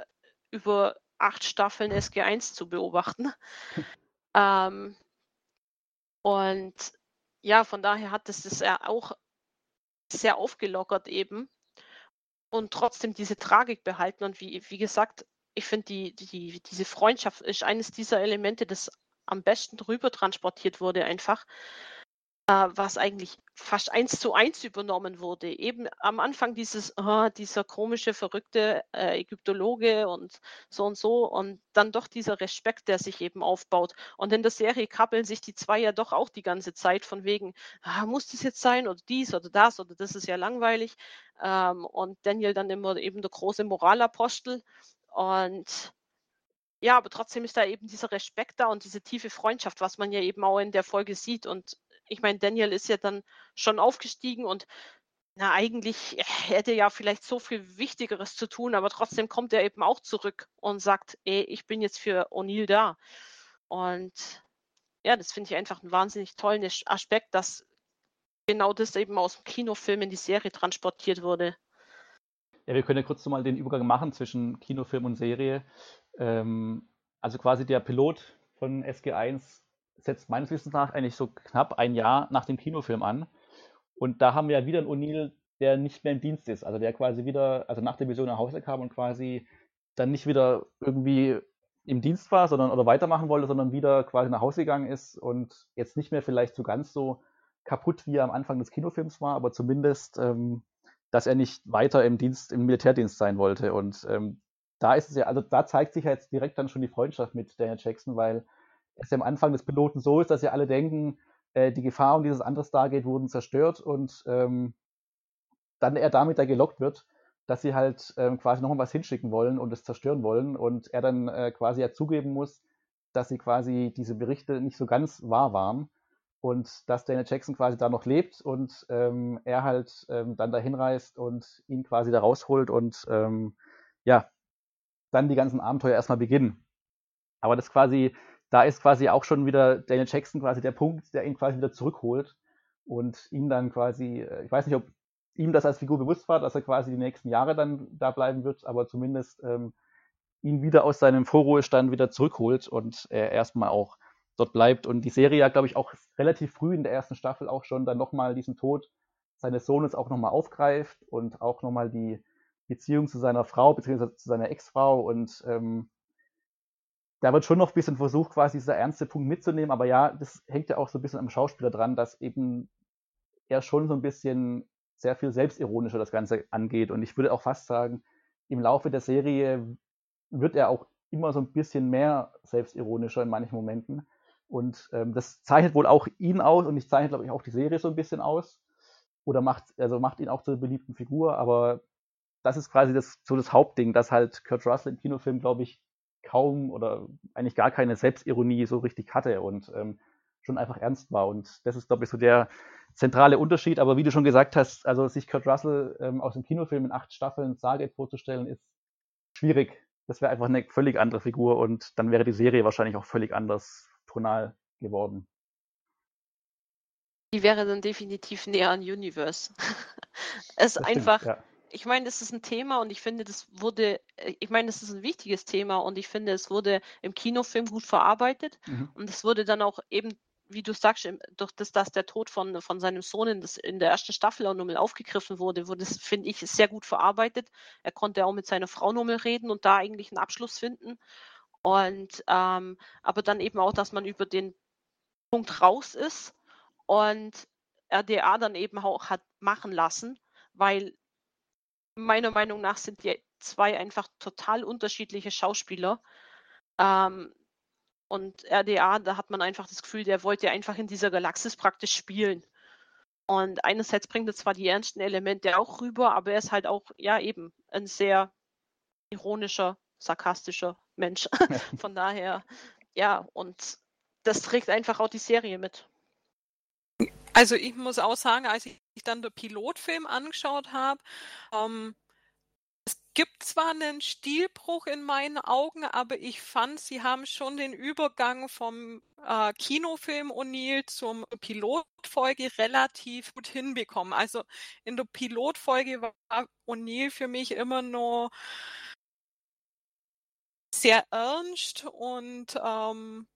über acht Staffeln SG1 zu beobachten. [LAUGHS] ähm, und ja, von daher hat es das ja auch sehr aufgelockert eben und trotzdem diese Tragik behalten. Und wie, wie gesagt, ich finde, die, die, diese Freundschaft ist eines dieser Elemente, das am besten drüber transportiert wurde, einfach äh, was eigentlich fast eins zu eins übernommen wurde. Eben am Anfang dieses, oh, dieser komische, verrückte äh, Ägyptologe und so und so und dann doch dieser Respekt, der sich eben aufbaut. Und in der Serie kappeln sich die zwei ja doch auch die ganze Zeit von wegen, ah, muss das jetzt sein oder dies oder das oder das ist ja langweilig. Ähm, und Daniel dann immer eben der große Moralapostel und ja, aber trotzdem ist da eben dieser Respekt da und diese tiefe Freundschaft, was man ja eben auch in der Folge sieht. Und ich meine, Daniel ist ja dann schon aufgestiegen und na, eigentlich [LAUGHS] hätte ja vielleicht so viel Wichtigeres zu tun, aber trotzdem kommt er eben auch zurück und sagt, ey, ich bin jetzt für O'Neill da. Und ja, das finde ich einfach einen wahnsinnig tollen Aspekt, dass genau das eben aus dem Kinofilm in die Serie transportiert wurde. Ja, wir können ja kurz mal den Übergang machen zwischen Kinofilm und Serie. Ähm, also quasi der Pilot von SG1 setzt meines Wissens nach eigentlich so knapp ein Jahr nach dem Kinofilm an. Und da haben wir ja wieder einen O'Neill, der nicht mehr im Dienst ist. Also der quasi wieder, also nach der Mission nach Hause kam und quasi dann nicht wieder irgendwie im Dienst war, sondern oder weitermachen wollte, sondern wieder quasi nach Hause gegangen ist und jetzt nicht mehr vielleicht so ganz so kaputt, wie er am Anfang des Kinofilms war, aber zumindest, ähm, dass er nicht weiter im Dienst, im Militärdienst sein wollte. Und ähm, da ist es ja, also da zeigt sich ja jetzt direkt dann schon die Freundschaft mit Daniel Jackson, weil es am Anfang des Piloten so ist, dass ja alle denken, äh, die Gefahr um dieses andere Stargate wurden zerstört und ähm, dann er damit da gelockt wird, dass sie halt ähm, quasi nochmal was hinschicken wollen und es zerstören wollen und er dann äh, quasi ja zugeben muss, dass sie quasi diese Berichte nicht so ganz wahr waren und dass Daniel Jackson quasi da noch lebt und ähm, er halt ähm, dann da hinreist und ihn quasi da rausholt und ähm, ja, dann die ganzen Abenteuer erstmal beginnen. Aber das quasi da ist quasi auch schon wieder Daniel Jackson quasi der Punkt, der ihn quasi wieder zurückholt und ihn dann quasi, äh, ich weiß nicht, ob ihm das als Figur bewusst war, dass er quasi die nächsten Jahre dann da bleiben wird, aber zumindest ähm, ihn wieder aus seinem Vorruhestand wieder zurückholt und er erstmal auch dort bleibt. Und die Serie hat, glaube ich, auch relativ früh in der ersten Staffel auch schon dann nochmal diesen Tod seines Sohnes auch nochmal aufgreift und auch nochmal die Beziehung zu seiner Frau beziehungsweise zu seiner Ex-Frau und ähm, da wird schon noch ein bisschen versucht, quasi dieser ernste Punkt mitzunehmen, aber ja, das hängt ja auch so ein bisschen am Schauspieler dran, dass eben er schon so ein bisschen sehr viel selbstironischer das Ganze angeht. Und ich würde auch fast sagen, im Laufe der Serie wird er auch immer so ein bisschen mehr selbstironischer in manchen Momenten. Und ähm, das zeichnet wohl auch ihn aus und ich zeichnet, glaube ich, auch die Serie so ein bisschen aus. Oder macht, also macht ihn auch zur beliebten Figur, aber das ist quasi das, so das Hauptding, dass halt Kurt Russell im Kinofilm, glaube ich, kaum oder eigentlich gar keine Selbstironie so richtig hatte und ähm, schon einfach ernst war. Und das ist, glaube ich, so der zentrale Unterschied. Aber wie du schon gesagt hast, also sich Kurt Russell ähm, aus dem Kinofilm in acht Staffeln Stargate vorzustellen, ist schwierig. Das wäre einfach eine völlig andere Figur und dann wäre die Serie wahrscheinlich auch völlig anders tonal geworden. Die wäre dann definitiv näher an Universe. [LAUGHS] es ist einfach, ja ich meine, das ist ein Thema und ich finde, das wurde, äh, ich meine, das ist ein wichtiges Thema und ich finde, es wurde im Kinofilm gut verarbeitet mhm. und es wurde dann auch eben, wie du sagst, durch das, dass der Tod von, von seinem Sohn in, das, in der ersten Staffel auch nochmal aufgegriffen wurde, wurde es, finde ich, sehr gut verarbeitet. Er konnte auch mit seiner Frau nochmal reden und da eigentlich einen Abschluss finden. Und ähm, aber dann eben auch, dass man über den Punkt raus ist und RDA dann eben auch hat machen lassen, weil meiner Meinung nach sind die zwei einfach total unterschiedliche Schauspieler. Ähm, und RDA, da hat man einfach das Gefühl, der wollte einfach in dieser Galaxis praktisch spielen. Und einerseits bringt er zwar die ernsten Elemente auch rüber, aber er ist halt auch, ja, eben ein sehr ironischer, sarkastischer Mensch. [LAUGHS] [LAUGHS] Von daher, ja, und das trägt einfach auch die Serie mit. Also ich muss auch sagen, als ich dann den Pilotfilm angeschaut habe, ähm, es gibt zwar einen Stilbruch in meinen Augen, aber ich fand, sie haben schon den Übergang vom äh, Kinofilm O'Neill zum Pilotfolge relativ gut hinbekommen. Also in der Pilotfolge war O'Neill für mich immer nur sehr ernst und ähm,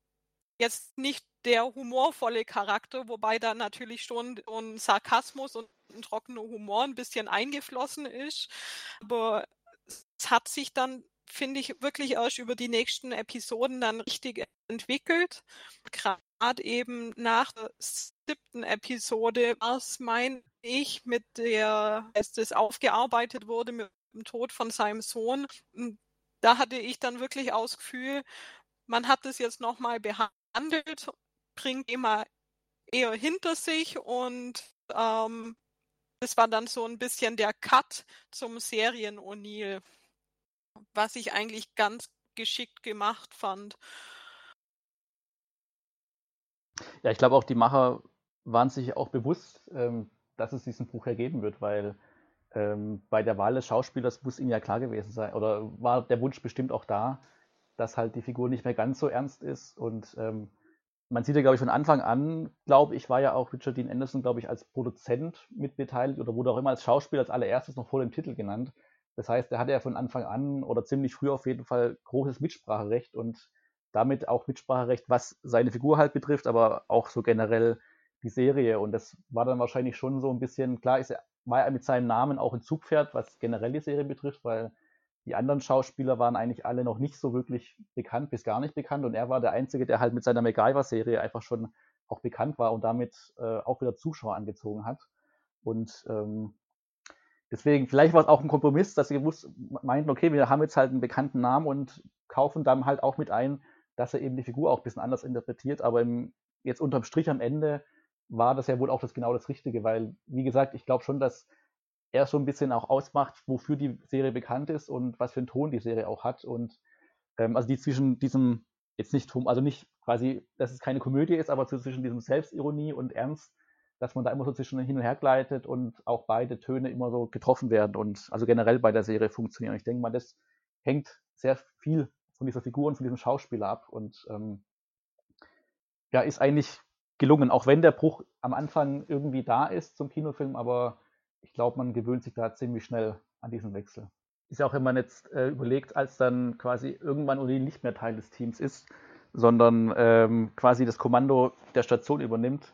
jetzt nicht der humorvolle Charakter, wobei da natürlich schon ein Sarkasmus und ein trockener Humor ein bisschen eingeflossen ist. Aber es hat sich dann, finde ich, wirklich erst über die nächsten Episoden dann richtig entwickelt. Gerade eben nach der siebten Episode, was meine ich, mit der, als das aufgearbeitet wurde mit dem Tod von seinem Sohn, da hatte ich dann wirklich auch man hat das jetzt nochmal behandelt bringt immer eher hinter sich und ähm, das war dann so ein bisschen der Cut zum Serien O'Neill, was ich eigentlich ganz geschickt gemacht fand. Ja, ich glaube auch die Macher waren sich auch bewusst, ähm, dass es diesen Bruch ergeben wird, weil ähm, bei der Wahl des Schauspielers muss ihnen ja klar gewesen sein, oder war der Wunsch bestimmt auch da, dass halt die Figur nicht mehr ganz so ernst ist und ähm, man sieht ja, glaube ich, von Anfang an, glaube ich, war ja auch Richard Dean Anderson, glaube ich, als Produzent mitbeteiligt oder wurde auch immer als Schauspieler als allererstes noch vor dem Titel genannt. Das heißt, er hatte ja von Anfang an oder ziemlich früh auf jeden Fall großes Mitspracherecht und damit auch Mitspracherecht, was seine Figur halt betrifft, aber auch so generell die Serie. Und das war dann wahrscheinlich schon so ein bisschen, klar ist er, war er mit seinem Namen auch ein Zugpferd, was generell die Serie betrifft, weil die anderen Schauspieler waren eigentlich alle noch nicht so wirklich bekannt, bis gar nicht bekannt. Und er war der Einzige, der halt mit seiner MacGyver-Serie einfach schon auch bekannt war und damit äh, auch wieder Zuschauer angezogen hat. Und ähm, deswegen, vielleicht war es auch ein Kompromiss, dass sie meinten, okay, wir haben jetzt halt einen bekannten Namen und kaufen dann halt auch mit ein, dass er eben die Figur auch ein bisschen anders interpretiert. Aber im, jetzt unterm Strich am Ende war das ja wohl auch das genau das Richtige, weil, wie gesagt, ich glaube schon, dass er so ein bisschen auch ausmacht, wofür die Serie bekannt ist und was für einen Ton die Serie auch hat. Und ähm, also die zwischen diesem, jetzt nicht, also nicht quasi, dass es keine Komödie ist, aber zwischen diesem Selbstironie und Ernst, dass man da immer so zwischen hin und her gleitet und auch beide Töne immer so getroffen werden und also generell bei der Serie funktionieren. Ich denke mal, das hängt sehr viel von dieser Figur und von diesem Schauspieler ab und ähm, ja, ist eigentlich gelungen, auch wenn der Bruch am Anfang irgendwie da ist zum Kinofilm, aber ich glaube, man gewöhnt sich da ziemlich schnell an diesen Wechsel. Ist ja auch, wenn man jetzt äh, überlegt, als dann quasi irgendwann Uli nicht mehr Teil des Teams ist, sondern ähm, quasi das Kommando der Station übernimmt,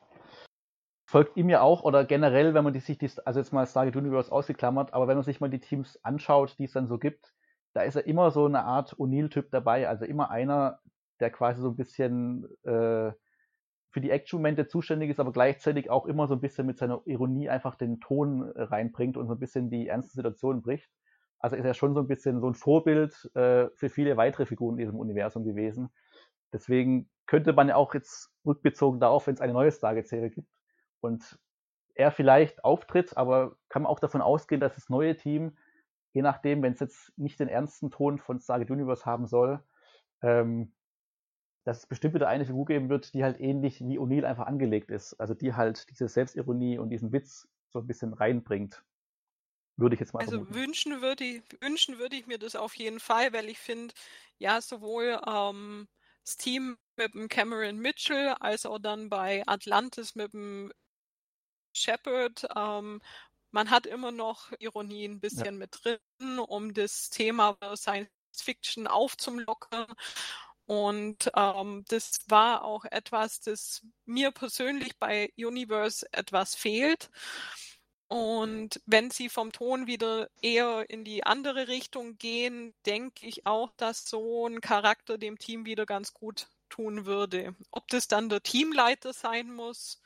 folgt ihm ja auch, oder generell, wenn man die, sich die, also jetzt mal Stargate Universe ausgeklammert, aber wenn man sich mal die Teams anschaut, die es dann so gibt, da ist ja immer so eine Art O'Neill-Typ dabei, also immer einer, der quasi so ein bisschen äh, für die Action-Momente zuständig ist, aber gleichzeitig auch immer so ein bisschen mit seiner Ironie einfach den Ton reinbringt und so ein bisschen die ernsten Situationen bricht. Also ist er schon so ein bisschen so ein Vorbild äh, für viele weitere Figuren in diesem Universum gewesen. Deswegen könnte man ja auch jetzt rückbezogen darauf, wenn es eine neue Stargate-Serie gibt, und er vielleicht auftritt, aber kann man auch davon ausgehen, dass das neue Team, je nachdem, wenn es jetzt nicht den ernsten Ton von Stargate Universe haben soll, ähm, dass es bestimmt wieder eine Figur geben wird, die halt ähnlich wie O'Neill einfach angelegt ist. Also die halt diese Selbstironie und diesen Witz so ein bisschen reinbringt. Würde ich jetzt mal Also vermuten. wünschen würde ich, wünschen würde ich mir das auf jeden Fall, weil ich finde, ja, sowohl ähm, das Team mit dem Cameron Mitchell als auch dann bei Atlantis mit dem Shepard. Ähm, man hat immer noch Ironie ein bisschen mit drin, um das Thema Science Fiction aufzumlockern. Und ähm, das war auch etwas, das mir persönlich bei Universe etwas fehlt. Und wenn sie vom Ton wieder eher in die andere Richtung gehen, denke ich auch, dass so ein Charakter dem Team wieder ganz gut tun würde. Ob das dann der Teamleiter sein muss,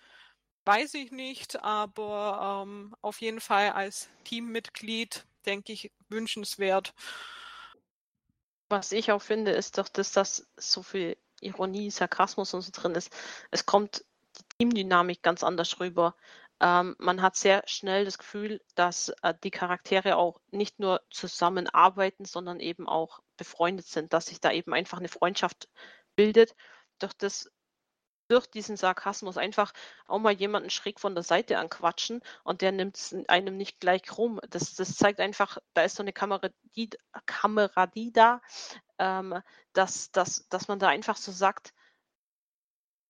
Weiß ich nicht, aber ähm, auf jeden Fall als Teammitglied, denke ich, wünschenswert. Was ich auch finde, ist doch, dass das so viel Ironie, Sarkasmus und so drin ist. Es kommt die Teamdynamik ganz anders rüber. Ähm, man hat sehr schnell das Gefühl, dass äh, die Charaktere auch nicht nur zusammenarbeiten, sondern eben auch befreundet sind, dass sich da eben einfach eine Freundschaft bildet. Doch das durch diesen Sarkasmus einfach auch mal jemanden schräg von der Seite anquatschen und der nimmt es einem nicht gleich rum. Das, das zeigt einfach, da ist so eine Kameradie, Kameradie da, ähm, dass, dass, dass man da einfach so sagt,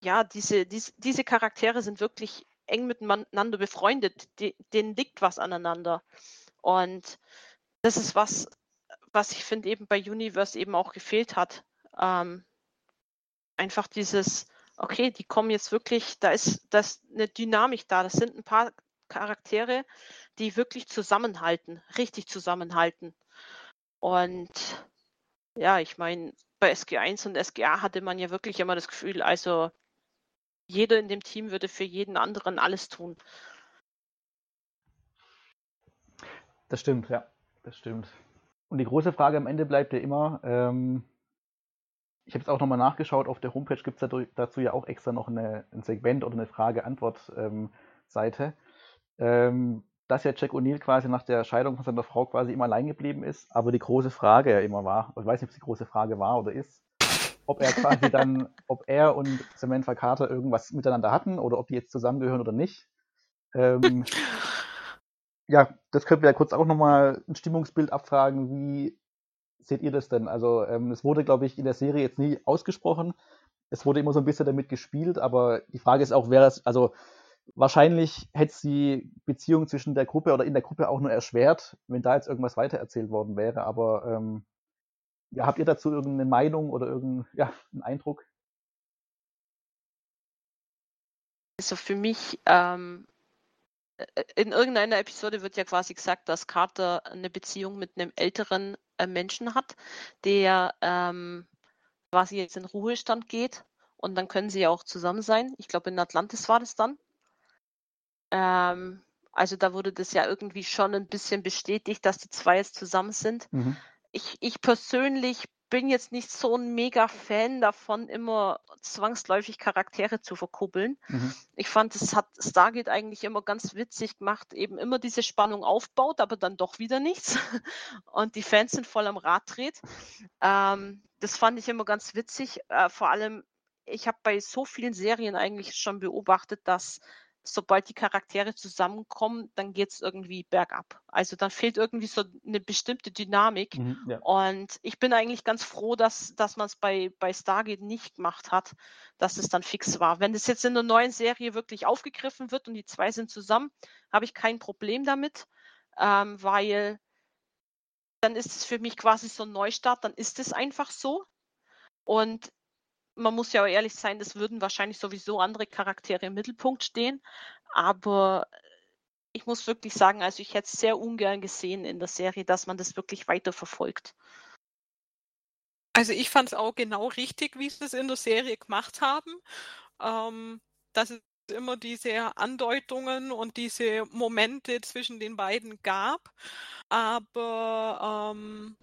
ja, diese, diese, diese Charaktere sind wirklich eng miteinander befreundet, die, denen liegt was aneinander. Und das ist was, was ich finde eben bei Universe eben auch gefehlt hat. Ähm, einfach dieses, okay, die kommen jetzt wirklich, da ist, da ist eine Dynamik da. Das sind ein paar Charaktere, die wirklich zusammenhalten, richtig zusammenhalten. Und ja, ich meine, bei SG1 und SGA hatte man ja wirklich immer das Gefühl, also jeder in dem Team würde für jeden anderen alles tun. Das stimmt, ja, das stimmt. Und die große Frage am Ende bleibt ja immer, ähm, ich habe es auch nochmal nachgeschaut, auf der Homepage gibt es dazu ja auch extra noch eine, ein Segment oder eine Frage-Antwort-Seite. Ähm, dass ja Jack O'Neill quasi nach der Scheidung von seiner Frau quasi immer allein geblieben ist, aber die große Frage ja immer war, ich weiß nicht, ob es die große Frage war oder ist, ob er quasi dann, [LAUGHS] ob er und Samantha Carter irgendwas miteinander hatten oder ob die jetzt zusammengehören oder nicht. Ähm, [LAUGHS] ja, das könnten wir ja kurz auch nochmal ein Stimmungsbild abfragen, wie seht ihr das denn? Also ähm, es wurde, glaube ich, in der Serie jetzt nie ausgesprochen. Es wurde immer so ein bisschen damit gespielt, aber die Frage ist auch, wäre es, also wahrscheinlich hätte es die Beziehung zwischen der Gruppe oder in der Gruppe auch nur erschwert, wenn da jetzt irgendwas weitererzählt worden wäre. Aber ähm, ja, habt ihr dazu irgendeine Meinung oder irgendeinen ja, Eindruck? Also für mich ähm, äh, in irgendeiner Episode wird ja quasi gesagt, dass Carter eine Beziehung mit einem älteren äh, Menschen hat, der ähm, quasi jetzt in Ruhestand geht und dann können sie ja auch zusammen sein. Ich glaube, in Atlantis war das dann. Ähm, also da wurde das ja irgendwie schon ein bisschen bestätigt, dass die zwei jetzt zusammen sind. Mhm. Ich, ich persönlich bin jetzt nicht so ein mega Fan davon, immer zwangsläufig Charaktere zu verkuppeln. Mhm. Ich fand, es hat Stargate eigentlich immer ganz witzig gemacht, eben immer diese Spannung aufbaut, aber dann doch wieder nichts. [LAUGHS] Und die Fans sind voll am Rad dreht. Ähm, das fand ich immer ganz witzig. Äh, vor allem, ich habe bei so vielen Serien eigentlich schon beobachtet, dass sobald die Charaktere zusammenkommen, dann geht es irgendwie bergab. Also dann fehlt irgendwie so eine bestimmte Dynamik. Mhm, ja. Und ich bin eigentlich ganz froh, dass, dass man es bei, bei Stargate nicht gemacht hat, dass es dann fix war. Wenn das jetzt in der neuen Serie wirklich aufgegriffen wird und die zwei sind zusammen, habe ich kein Problem damit, ähm, weil dann ist es für mich quasi so ein Neustart, dann ist es einfach so. Und man muss ja auch ehrlich sein, das würden wahrscheinlich sowieso andere Charaktere im Mittelpunkt stehen. aber ich muss wirklich sagen, also ich hätte es sehr ungern gesehen in der Serie, dass man das wirklich weiter verfolgt. Also ich fand es auch genau richtig, wie sie es in der Serie gemacht haben. Ähm, dass es immer diese Andeutungen und diese Momente zwischen den beiden gab. Aber ähm,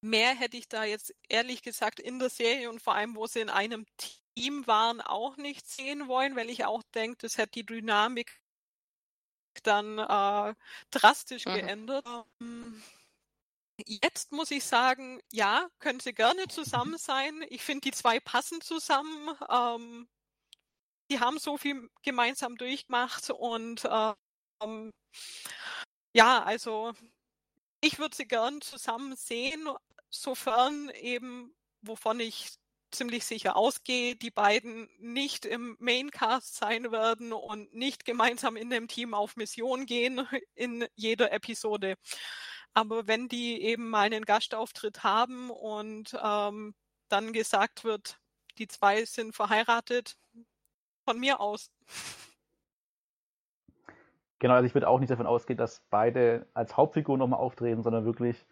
mehr hätte ich da jetzt ehrlich gesagt in der Serie und vor allem, wo sie in einem Team waren, auch nicht sehen wollen, weil ich auch denke, das hätte die Dynamik dann äh, drastisch mhm. geändert. Ähm, Jetzt muss ich sagen, ja, können sie gerne zusammen [LAUGHS] sein. Ich finde, die zwei passen zusammen. Ähm, die haben so viel gemeinsam durchgemacht und ähm, ja, also ich würde sie gern zusammen sehen, sofern eben, wovon ich ziemlich sicher ausgehe, die beiden nicht im Maincast sein werden und nicht gemeinsam in dem Team auf Mission gehen [LAUGHS] in jeder Episode. Aber wenn die eben mal einen Gastauftritt haben und ähm, dann gesagt wird, die zwei sind verheiratet, von mir aus. [LAUGHS] Genau, also ich würde auch nicht davon ausgehen, dass beide als Hauptfigur nochmal auftreten, sondern wirklich,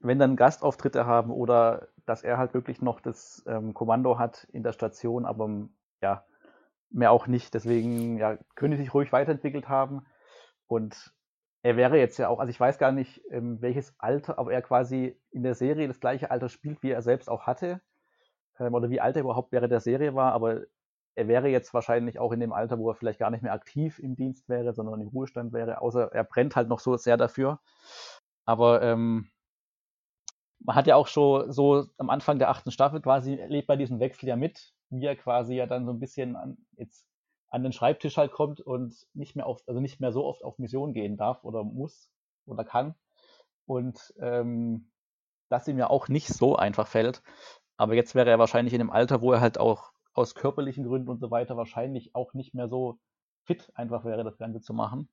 wenn dann Gastauftritte haben oder dass er halt wirklich noch das ähm, Kommando hat in der Station, aber ja, mehr auch nicht. Deswegen ja, könnte sich ruhig weiterentwickelt haben. Und er wäre jetzt ja auch, also ich weiß gar nicht, ähm, welches Alter, ob er quasi in der Serie das gleiche Alter spielt, wie er selbst auch hatte, ähm, oder wie alt er überhaupt während der Serie war, aber er wäre jetzt wahrscheinlich auch in dem Alter, wo er vielleicht gar nicht mehr aktiv im Dienst wäre, sondern im Ruhestand wäre, außer er brennt halt noch so sehr dafür. Aber ähm, man hat ja auch schon so am Anfang der achten Staffel quasi lebt bei diesem Wechsel ja mit, wie er quasi ja dann so ein bisschen an, jetzt an den Schreibtisch halt kommt und nicht mehr oft, also nicht mehr so oft auf Mission gehen darf oder muss oder kann. Und ähm, das ihm ja auch nicht so einfach fällt. Aber jetzt wäre er wahrscheinlich in dem Alter, wo er halt auch aus körperlichen Gründen und so weiter wahrscheinlich auch nicht mehr so fit einfach wäre, das Ganze zu machen.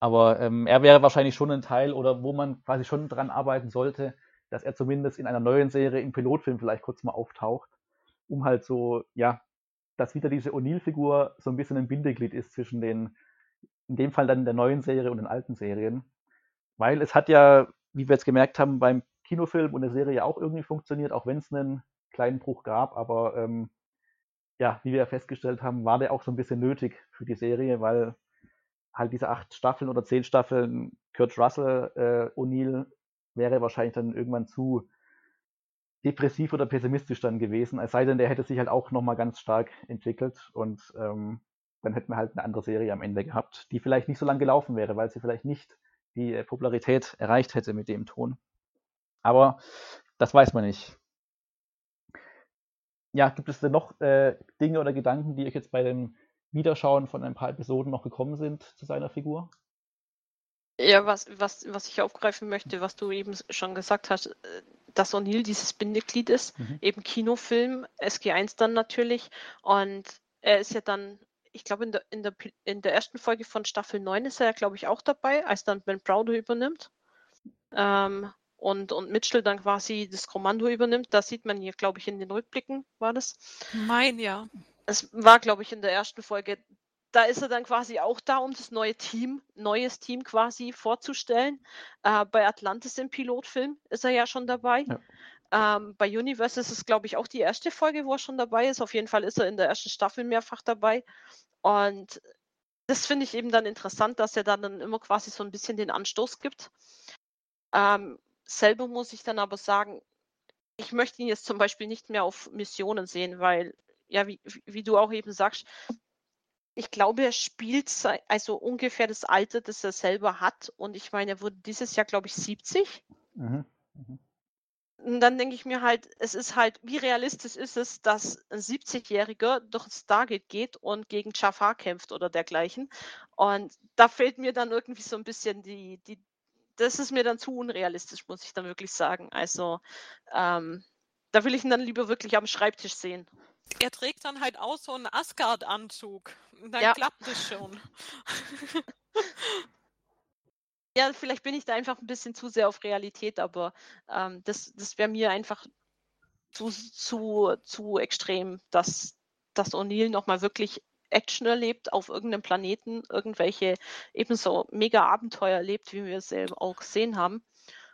Aber ähm, er wäre wahrscheinlich schon ein Teil oder wo man quasi schon dran arbeiten sollte, dass er zumindest in einer neuen Serie im Pilotfilm vielleicht kurz mal auftaucht, um halt so, ja, dass wieder diese O'Neill-Figur so ein bisschen ein Bindeglied ist zwischen den, in dem Fall dann der neuen Serie und den alten Serien. Weil es hat ja, wie wir jetzt gemerkt haben, beim Kinofilm und der Serie auch irgendwie funktioniert, auch wenn es einen kleinen Bruch gab, aber ähm, ja, wie wir ja festgestellt haben, war der auch so ein bisschen nötig für die Serie, weil halt diese acht Staffeln oder zehn Staffeln Kurt Russell, äh, O'Neill wäre wahrscheinlich dann irgendwann zu depressiv oder pessimistisch dann gewesen, es sei denn, der hätte sich halt auch nochmal ganz stark entwickelt und ähm, dann hätten wir halt eine andere Serie am Ende gehabt, die vielleicht nicht so lange gelaufen wäre, weil sie vielleicht nicht die Popularität erreicht hätte mit dem Ton. Aber das weiß man nicht. Ja, gibt es denn noch äh, Dinge oder Gedanken, die euch jetzt bei dem Wiederschauen von ein paar Episoden noch gekommen sind zu seiner Figur? Ja, was, was, was ich aufgreifen möchte, was du eben schon gesagt hast, äh, dass O'Neill dieses Bindeglied ist, mhm. eben Kinofilm, SG1 dann natürlich. Und er ist ja dann, ich glaube, in der, in, der, in der ersten Folge von Staffel 9 ist er ja, glaube ich, auch dabei, als dann Ben Browder übernimmt. Ähm, und, und Mitchell dann quasi das Kommando übernimmt. Das sieht man hier, glaube ich, in den Rückblicken, war das? Mein, ja. Es war, glaube ich, in der ersten Folge da ist er dann quasi auch da, um das neue Team, neues Team quasi vorzustellen. Äh, bei Atlantis im Pilotfilm ist er ja schon dabei. Ja. Ähm, bei Universe ist es, glaube ich, auch die erste Folge, wo er schon dabei ist. Auf jeden Fall ist er in der ersten Staffel mehrfach dabei. Und das finde ich eben dann interessant, dass er dann immer quasi so ein bisschen den Anstoß gibt. Ähm, selber muss ich dann aber sagen, ich möchte ihn jetzt zum Beispiel nicht mehr auf Missionen sehen, weil, ja, wie, wie du auch eben sagst, ich glaube, er spielt also ungefähr das Alter, das er selber hat. Und ich meine, er wurde dieses Jahr, glaube ich, 70. Mhm. Mhm. Und dann denke ich mir halt, es ist halt, wie realistisch ist es, dass ein 70-Jähriger durch Stargate geht und gegen Jafar kämpft oder dergleichen. Und da fehlt mir dann irgendwie so ein bisschen die, die das ist mir dann zu unrealistisch, muss ich dann wirklich sagen. Also ähm, da will ich ihn dann lieber wirklich am Schreibtisch sehen. Er trägt dann halt auch so einen Asgard-Anzug. Dann ja. klappt es schon. [LAUGHS] ja, vielleicht bin ich da einfach ein bisschen zu sehr auf Realität, aber ähm, das, das wäre mir einfach zu, zu, zu extrem, dass, dass O'Neill nochmal wirklich Action erlebt auf irgendeinem Planeten, irgendwelche ebenso mega Abenteuer erlebt, wie wir es selber auch gesehen haben.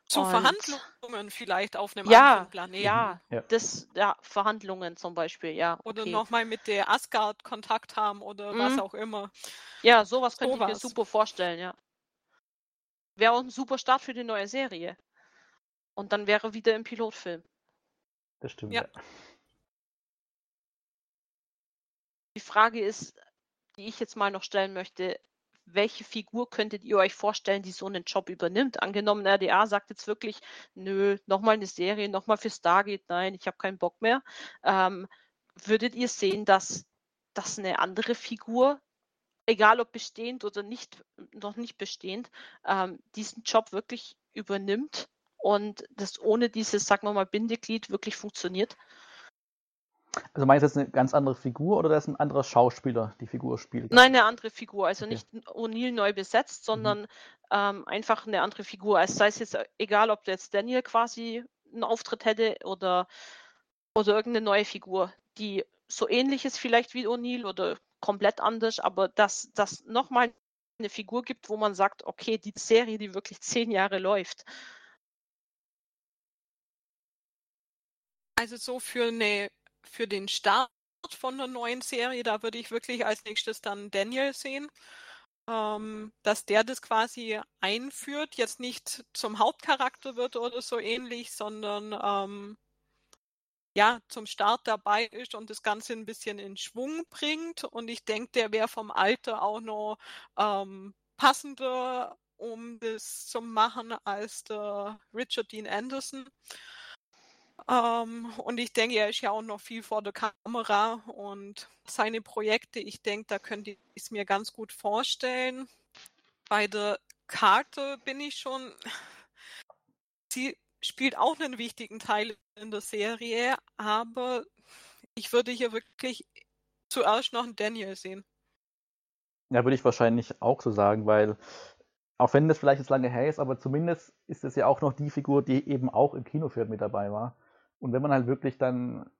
Zu Und- Verhandlungen vielleicht auf einem Ja, anderen Planeten. Ja, Ja. das, ja, Verhandlungen zum Beispiel, ja. Oder okay. nochmal mit der Asgard Kontakt haben oder was Mhm. auch immer. Ja, sowas könnte ich mir super vorstellen, ja. Wäre auch ein super Start für die neue Serie. Und dann wäre wieder im Pilotfilm. Das stimmt. Ja. Ja. Die Frage ist, die ich jetzt mal noch stellen möchte, welche Figur könntet ihr euch vorstellen, die so einen Job übernimmt? Angenommen, RDA sagt jetzt wirklich, nö, nochmal eine Serie, nochmal für Stargate, nein, ich habe keinen Bock mehr. Ähm, würdet ihr sehen, dass, dass eine andere Figur, egal ob bestehend oder nicht, noch nicht bestehend, ähm, diesen Job wirklich übernimmt und das ohne dieses, sagen wir mal, Bindeglied wirklich funktioniert? Also meinst du jetzt eine ganz andere Figur oder dass ein anderer Schauspieler die Figur spielt? Nein, eine andere Figur. Also Okay. nicht O'Neill neu besetzt, sondern ähm, einfach eine andere Figur. Also sei es jetzt äh, egal, ob jetzt Daniel quasi einen Auftritt hätte oder, oder irgendeine neue Figur, die so ähnlich ist vielleicht wie O'Neill oder komplett anders, aber dass das nochmal eine Figur gibt, wo man sagt, okay, die Serie, die wirklich zehn Jahre läuft. Also so für eine, für den Start von der neuen Serie, da würde ich wirklich als nächstes dann Daniel sehen. Ähm, dass der das quasi einführt, jetzt nicht zum Hauptcharakter wird oder so ähnlich, sondern ähm, ja, zum Start dabei ist und das Ganze ein bisschen in Schwung bringt. Und ich denke, der wäre vom Alter auch noch ähm, passender, um das zu machen, als der Richard Dean Anderson. Ähm, und ich denke, er ist ja auch noch viel vor der Kamera und seine Projekte, ich denke, da könnte ich es mir ganz gut vorstellen. Bei der Karte bin ich schon, sie spielt auch einen wichtigen Teil in der Serie, aber ich würde hier wirklich zuerst noch einen Daniel sehen. Ja, würde ich wahrscheinlich auch so sagen, weil auch wenn das vielleicht jetzt lange her ist, aber zumindest ist es ja auch noch die Figur, die eben auch im Kinofilm mit dabei war. Und wenn man halt wirklich dann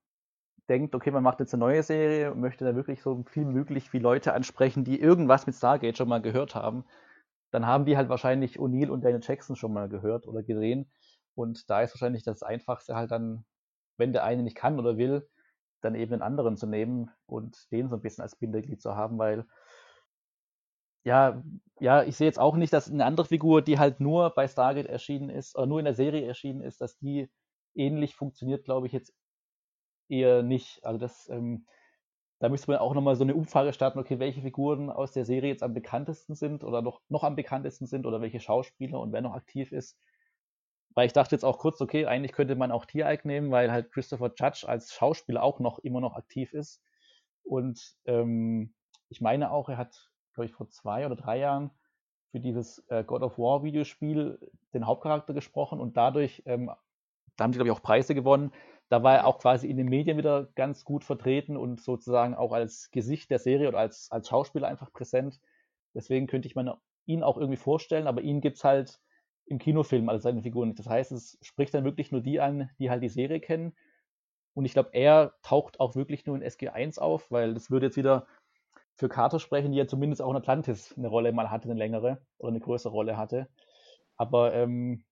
denkt, okay, man macht jetzt eine neue Serie und möchte da wirklich so viel möglich wie Leute ansprechen, die irgendwas mit Stargate schon mal gehört haben, dann haben die halt wahrscheinlich O'Neill und Daniel Jackson schon mal gehört oder gesehen. Und da ist wahrscheinlich das Einfachste halt dann, wenn der eine nicht kann oder will, dann eben einen anderen zu nehmen und den so ein bisschen als Bindeglied zu haben, weil ja, ja, ich sehe jetzt auch nicht, dass eine andere Figur, die halt nur bei Stargate erschienen ist, oder nur in der Serie erschienen ist, dass die ähnlich funktioniert, glaube ich jetzt eher nicht. Also das, ähm, da müsste man auch nochmal so eine Umfrage starten, okay, welche Figuren aus der Serie jetzt am bekanntesten sind oder noch, noch am bekanntesten sind oder welche Schauspieler und wer noch aktiv ist. Weil ich dachte jetzt auch kurz, okay, eigentlich könnte man auch Tiereik nehmen, weil halt Christopher Judge als Schauspieler auch noch immer noch aktiv ist. Und ähm, ich meine auch, er hat, glaube ich, vor zwei oder drei Jahren für dieses äh, God of War Videospiel den Hauptcharakter gesprochen und dadurch, ähm, da haben sie, glaube ich, auch Preise gewonnen. Da war er auch quasi in den Medien wieder ganz gut vertreten und sozusagen auch als Gesicht der Serie oder als, als Schauspieler einfach präsent. Deswegen könnte ich mir ihn auch irgendwie vorstellen, aber ihn gibt es halt im Kinofilm, also seine Figur nicht. Das heißt, es spricht dann wirklich nur die an, die halt die Serie kennen. Und ich glaube, er taucht auch wirklich nur in SG1 auf, weil das würde jetzt wieder für Carter sprechen, die ja zumindest auch in Atlantis eine Rolle mal hatte, eine längere oder eine größere Rolle hatte. Aber ähm,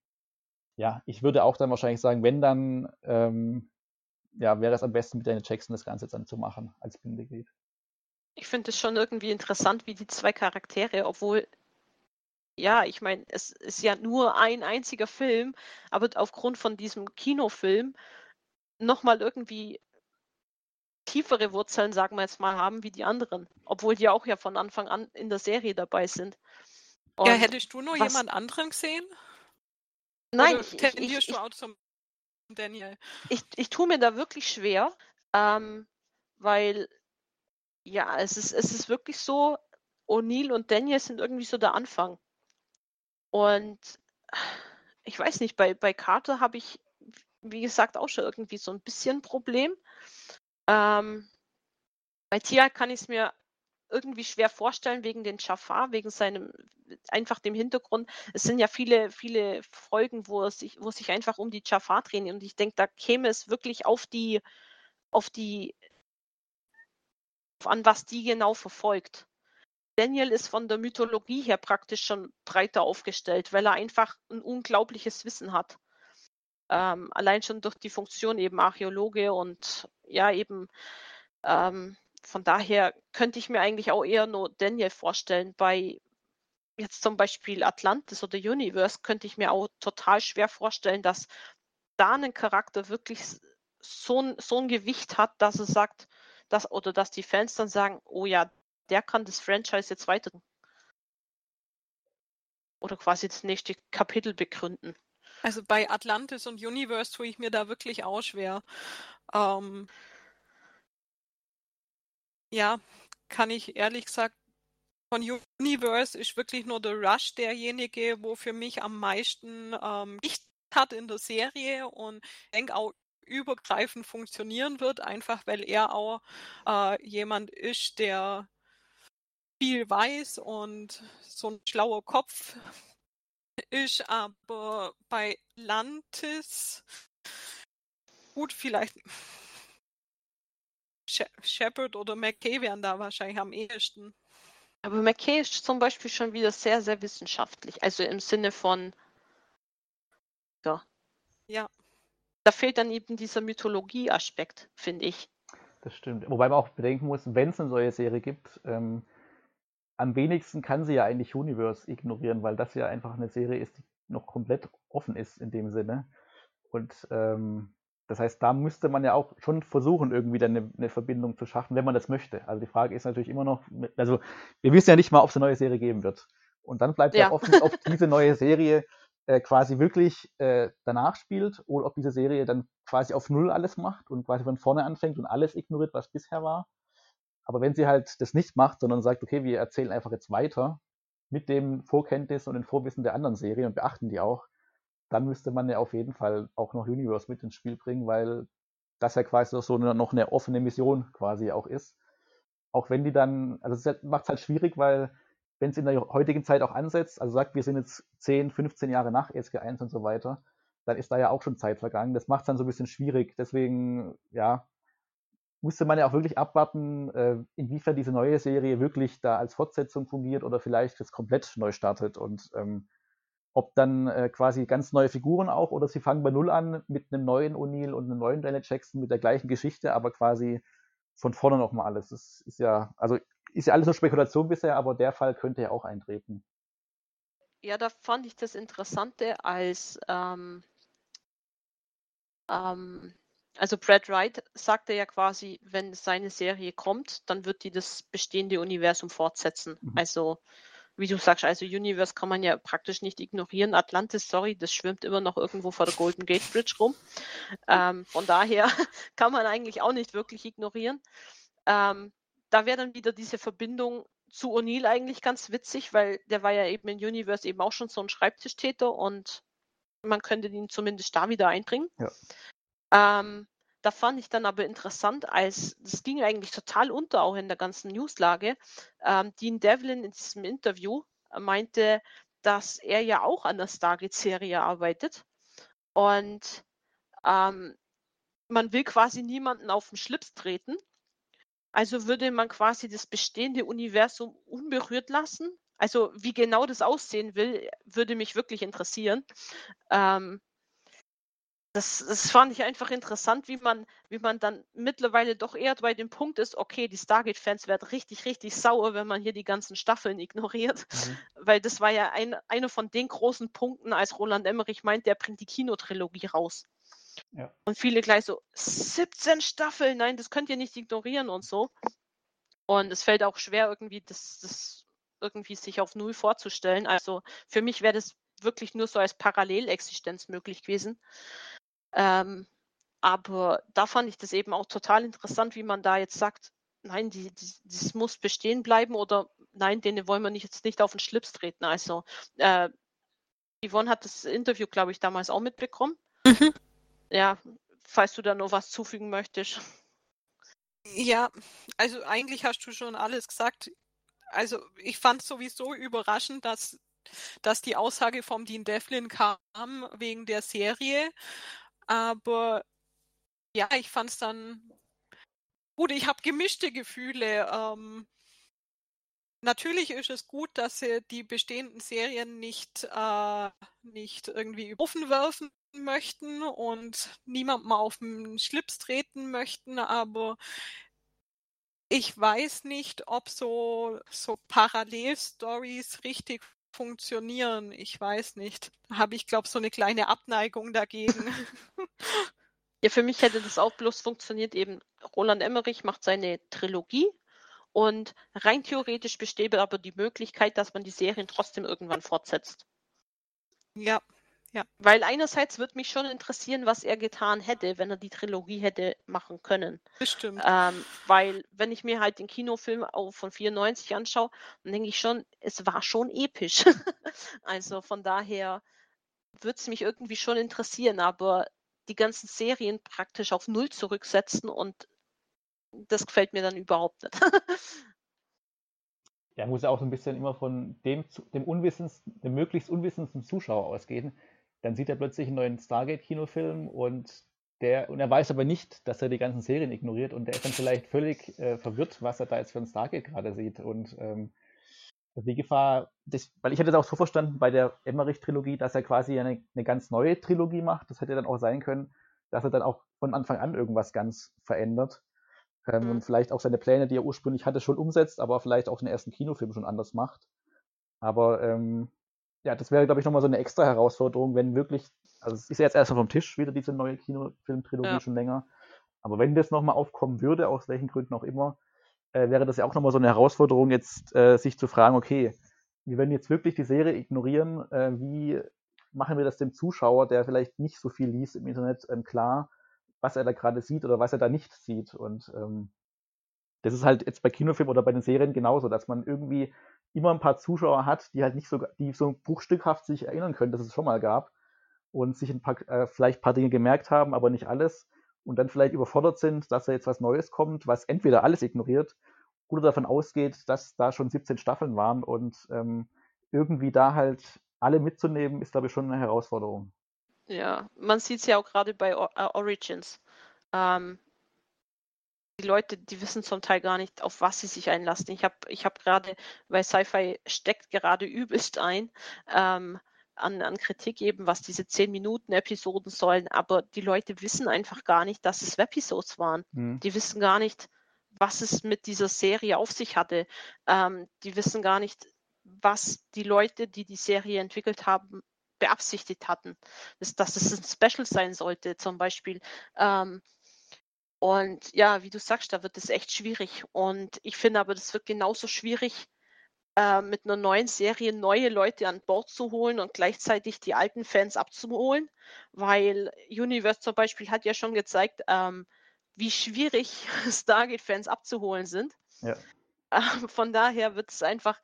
ja, ich würde auch dann wahrscheinlich sagen, wenn dann, ähm, ja, wäre es am besten mit Daniel Jackson das Ganze dann zu machen als Bindeglied. Ich finde es schon irgendwie interessant, wie die zwei Charaktere, obwohl, ja, ich meine, es ist ja nur ein einziger Film, aber aufgrund von diesem Kinofilm nochmal irgendwie tiefere Wurzeln, sagen wir jetzt mal, haben wie die anderen, obwohl die auch ja von Anfang an in der Serie dabei sind. ja, Und hättest du nur was- jemand anderen gesehen? Nein, Oder ich, ich, ich, du auch zum Daniel? ich, ich tue mir da wirklich schwer, ähm, weil ja, es ist, es ist wirklich so, O'Neill und Daniel sind irgendwie so der Anfang. Und ich weiß nicht, bei, bei Carter habe ich, wie gesagt, auch schon irgendwie so ein bisschen ein Problem. Ähm, bei Tia kann ich es mir irgendwie schwer vorstellen, wegen den Jafar, wegen seinem, einfach dem Hintergrund. Es sind ja viele, viele Folgen, wo es sich, wo es sich einfach um die Jafar drehen. Und ich denke, da käme es wirklich auf die, auf die an, was die genau verfolgt. Daniel ist von der Mythologie her praktisch schon breiter aufgestellt, weil er einfach ein unglaubliches Wissen hat. Ähm, allein schon durch die Funktion eben Archäologe und ja eben ähm, von daher könnte ich mir eigentlich auch eher nur Daniel vorstellen. Bei jetzt zum Beispiel Atlantis oder Universe könnte ich mir auch total schwer vorstellen, dass da ein Charakter wirklich so ein, so ein Gewicht hat, dass es sagt, dass, oder dass die Fans dann sagen, oh ja, der kann das Franchise jetzt weiter oder quasi das nächste Kapitel begründen. Also bei Atlantis und Universe tue ich mir da wirklich auch schwer. Ähm, ja, kann ich ehrlich gesagt von Universe ist wirklich nur der Rush derjenige, wo für mich am meisten ähm, Licht hat in der Serie und denke auch übergreifend funktionieren wird, einfach weil er auch äh, jemand ist, der viel weiß und so ein schlauer Kopf ist, aber bei Lantis gut, vielleicht Shepard oder McKay wären da wahrscheinlich am ehesten. Aber McKay ist zum Beispiel schon wieder sehr, sehr wissenschaftlich. Also im Sinne von. Ja. Ja. Da fehlt dann eben dieser Mythologie-Aspekt, finde ich. Das stimmt. Wobei man auch bedenken muss, wenn es eine neue Serie gibt, ähm, am wenigsten kann sie ja eigentlich Universe ignorieren, weil das ja einfach eine Serie ist, die noch komplett offen ist in dem Sinne. Und ähm, das heißt, da müsste man ja auch schon versuchen, irgendwie dann eine, eine, Verbindung zu schaffen, wenn man das möchte. Also die Frage ist natürlich immer noch, also wir wissen ja nicht mal, ob es eine neue Serie geben wird. Und dann bleibt ja, ja offen, ob diese neue Serie äh, quasi wirklich äh, danach spielt oder ob diese Serie dann quasi auf Null alles macht und quasi von vorne anfängt und alles ignoriert, was bisher war. Aber wenn sie halt das nicht macht, sondern sagt, okay, wir erzählen einfach jetzt weiter mit dem Vorkenntnis und dem Vorwissen der anderen Serie und beachten die auch, dann müsste man ja auf jeden Fall auch noch Universe mit ins Spiel bringen, weil das ja quasi so eine, noch eine offene Mission quasi auch ist. Auch wenn die dann, also es macht es halt schwierig, weil wenn es in der heutigen Zeit auch ansetzt, also sagt, wir sind jetzt 10, 15 Jahre nach SG1 und so weiter, dann ist da ja auch schon Zeit vergangen. Das macht es dann so ein bisschen schwierig. Deswegen, ja, musste man ja auch wirklich abwarten, äh, inwiefern diese neue Serie wirklich da als Fortsetzung fungiert oder vielleicht das komplett neu startet. Und ähm, ob dann äh, quasi ganz neue Figuren auch oder sie fangen bei Null an mit einem neuen O'Neill und einem neuen Janet Jackson mit der gleichen Geschichte, aber quasi von vorne nochmal alles. Das ist ja, also ist ja alles nur Spekulation bisher, aber der Fall könnte ja auch eintreten. Ja, da fand ich das Interessante, als ähm, ähm, also Brad Wright sagte ja quasi, wenn seine Serie kommt, dann wird die das bestehende Universum fortsetzen. Mhm. Also wie du sagst, also Universe kann man ja praktisch nicht ignorieren. Atlantis, sorry, das schwimmt immer noch irgendwo vor der Golden Gate Bridge rum. Ähm, von daher [LAUGHS] kann man eigentlich auch nicht wirklich ignorieren. Ähm, da wäre dann wieder diese Verbindung zu O'Neill eigentlich ganz witzig, weil der war ja eben in Universe eben auch schon so ein Schreibtischtäter und man könnte ihn zumindest da wieder einbringen. Ja. Ähm, da fand ich dann aber interessant, als das ging eigentlich total unter auch in der ganzen Newslage. Ähm, Dean Devlin in diesem Interview meinte, dass er ja auch an der Stargate-Serie arbeitet und ähm, man will quasi niemanden auf den Schlips treten. Also würde man quasi das bestehende Universum unberührt lassen. Also wie genau das aussehen will, würde mich wirklich interessieren. Ähm, das, das fand ich einfach interessant, wie man, wie man dann mittlerweile doch eher bei dem Punkt ist, okay, die Stargate-Fans werden richtig, richtig sauer, wenn man hier die ganzen Staffeln ignoriert. Mhm. [LAUGHS] Weil das war ja ein, einer von den großen Punkten, als Roland Emmerich meint, der bringt die Kinotrilogie raus. Ja. Und viele gleich so, 17 Staffeln, nein, das könnt ihr nicht ignorieren und so. Und es fällt auch schwer, irgendwie das, das irgendwie sich auf Null vorzustellen. Also für mich wäre das wirklich nur so als Parallelexistenz möglich gewesen. Ähm, aber da fand ich das eben auch total interessant, wie man da jetzt sagt, nein, die, die, das muss bestehen bleiben oder nein, denen wollen wir nicht, jetzt nicht auf den Schlips treten. Also äh, Yvonne hat das Interview, glaube ich, damals auch mitbekommen. Mhm. Ja, falls du da noch was zufügen möchtest. Ja, also eigentlich hast du schon alles gesagt. Also ich fand sowieso überraschend, dass, dass die Aussage vom Dean Devlin kam wegen der Serie. Aber ja, ich fand es dann Gut, ich habe gemischte Gefühle. Ähm, natürlich ist es gut, dass sie die bestehenden Serien nicht, äh, nicht irgendwie offen werfen möchten und niemandem auf den Schlips treten möchten, aber ich weiß nicht, ob so, so Parallelstories richtig funktionieren. Ich weiß nicht. Da habe ich, glaube so eine kleine Abneigung dagegen. [LAUGHS] [LAUGHS] Ja, für mich hätte das auch bloß funktioniert, eben Roland Emmerich macht seine Trilogie und rein theoretisch besteht aber die Möglichkeit, dass man die Serien trotzdem irgendwann fortsetzt. Ja, ja. Weil einerseits würde mich schon interessieren, was er getan hätte, wenn er die Trilogie hätte machen können. Bestimmt. Ähm, weil, wenn ich mir halt den Kinofilm auch von 94 anschaue, dann denke ich schon, es war schon episch. [LAUGHS] also von daher würde es mich irgendwie schon interessieren, aber die ganzen Serien praktisch auf Null zurücksetzen und das gefällt mir dann überhaupt nicht. [LAUGHS] ja, muss ja auch so ein bisschen immer von dem, dem Unwissens, dem möglichst unwissendsten Zuschauer ausgehen dann sieht er plötzlich einen neuen Stargate-Kinofilm und der, und er weiß aber nicht, dass er die ganzen Serien ignoriert und der ist dann vielleicht völlig äh, verwirrt, was er da jetzt für ein Stargate gerade sieht. Und ähm, die Gefahr, das, weil ich hätte es auch so verstanden bei der Emmerich-Trilogie, dass er quasi eine, eine ganz neue Trilogie macht. Das hätte dann auch sein können, dass er dann auch von Anfang an irgendwas ganz verändert. Ähm, mhm. Und vielleicht auch seine Pläne, die er ursprünglich hatte, schon umsetzt, aber vielleicht auch den ersten Kinofilm schon anders macht. Aber ähm, ja, das wäre, glaube ich, nochmal so eine extra Herausforderung, wenn wirklich, also es ist ja jetzt erst vom Tisch wieder diese neue Kinofilmtrilogie ja. schon länger. Aber wenn das nochmal aufkommen würde, aus welchen Gründen auch immer, äh, wäre das ja auch nochmal so eine Herausforderung, jetzt äh, sich zu fragen, okay, wir werden jetzt wirklich die Serie ignorieren, äh, wie machen wir das dem Zuschauer, der vielleicht nicht so viel liest im Internet, ähm, klar, was er da gerade sieht oder was er da nicht sieht. Und ähm, das ist halt jetzt bei Kinofilmen oder bei den Serien genauso, dass man irgendwie immer ein paar Zuschauer hat, die halt nicht so, die so bruchstückhaft sich erinnern können, dass es schon mal gab und sich ein paar, äh, vielleicht ein paar Dinge gemerkt haben, aber nicht alles und dann vielleicht überfordert sind, dass da jetzt was Neues kommt, was entweder alles ignoriert oder davon ausgeht, dass da schon 17 Staffeln waren und ähm, irgendwie da halt alle mitzunehmen, ist, glaube ich, schon eine Herausforderung. Ja, man sieht es ja auch gerade bei uh, Origins. Ähm, die Leute, die wissen zum Teil gar nicht, auf was sie sich einlassen. Ich habe ich hab gerade, weil Sci-Fi steckt gerade [LAUGHS] übelst ein, ähm, an, an Kritik eben, was diese 10-Minuten-Episoden sollen, aber die Leute wissen einfach gar nicht, dass es Webisodes waren. Mhm. Die wissen gar nicht, was es mit dieser Serie auf sich hatte. Ähm, die wissen gar nicht, was die Leute, die die Serie entwickelt haben, beabsichtigt hatten. Dass, dass es ein Special sein sollte, zum Beispiel. Ähm, und ja, wie du sagst, da wird es echt schwierig. Und ich finde aber, das wird genauso schwierig, äh, mit einer neuen Serie neue Leute an Bord zu holen und gleichzeitig die alten Fans abzuholen, weil Universe zum Beispiel hat ja schon gezeigt, ähm, wie schwierig [LAUGHS] Stargate-Fans abzuholen sind. Ja. Äh, von daher wird es einfach,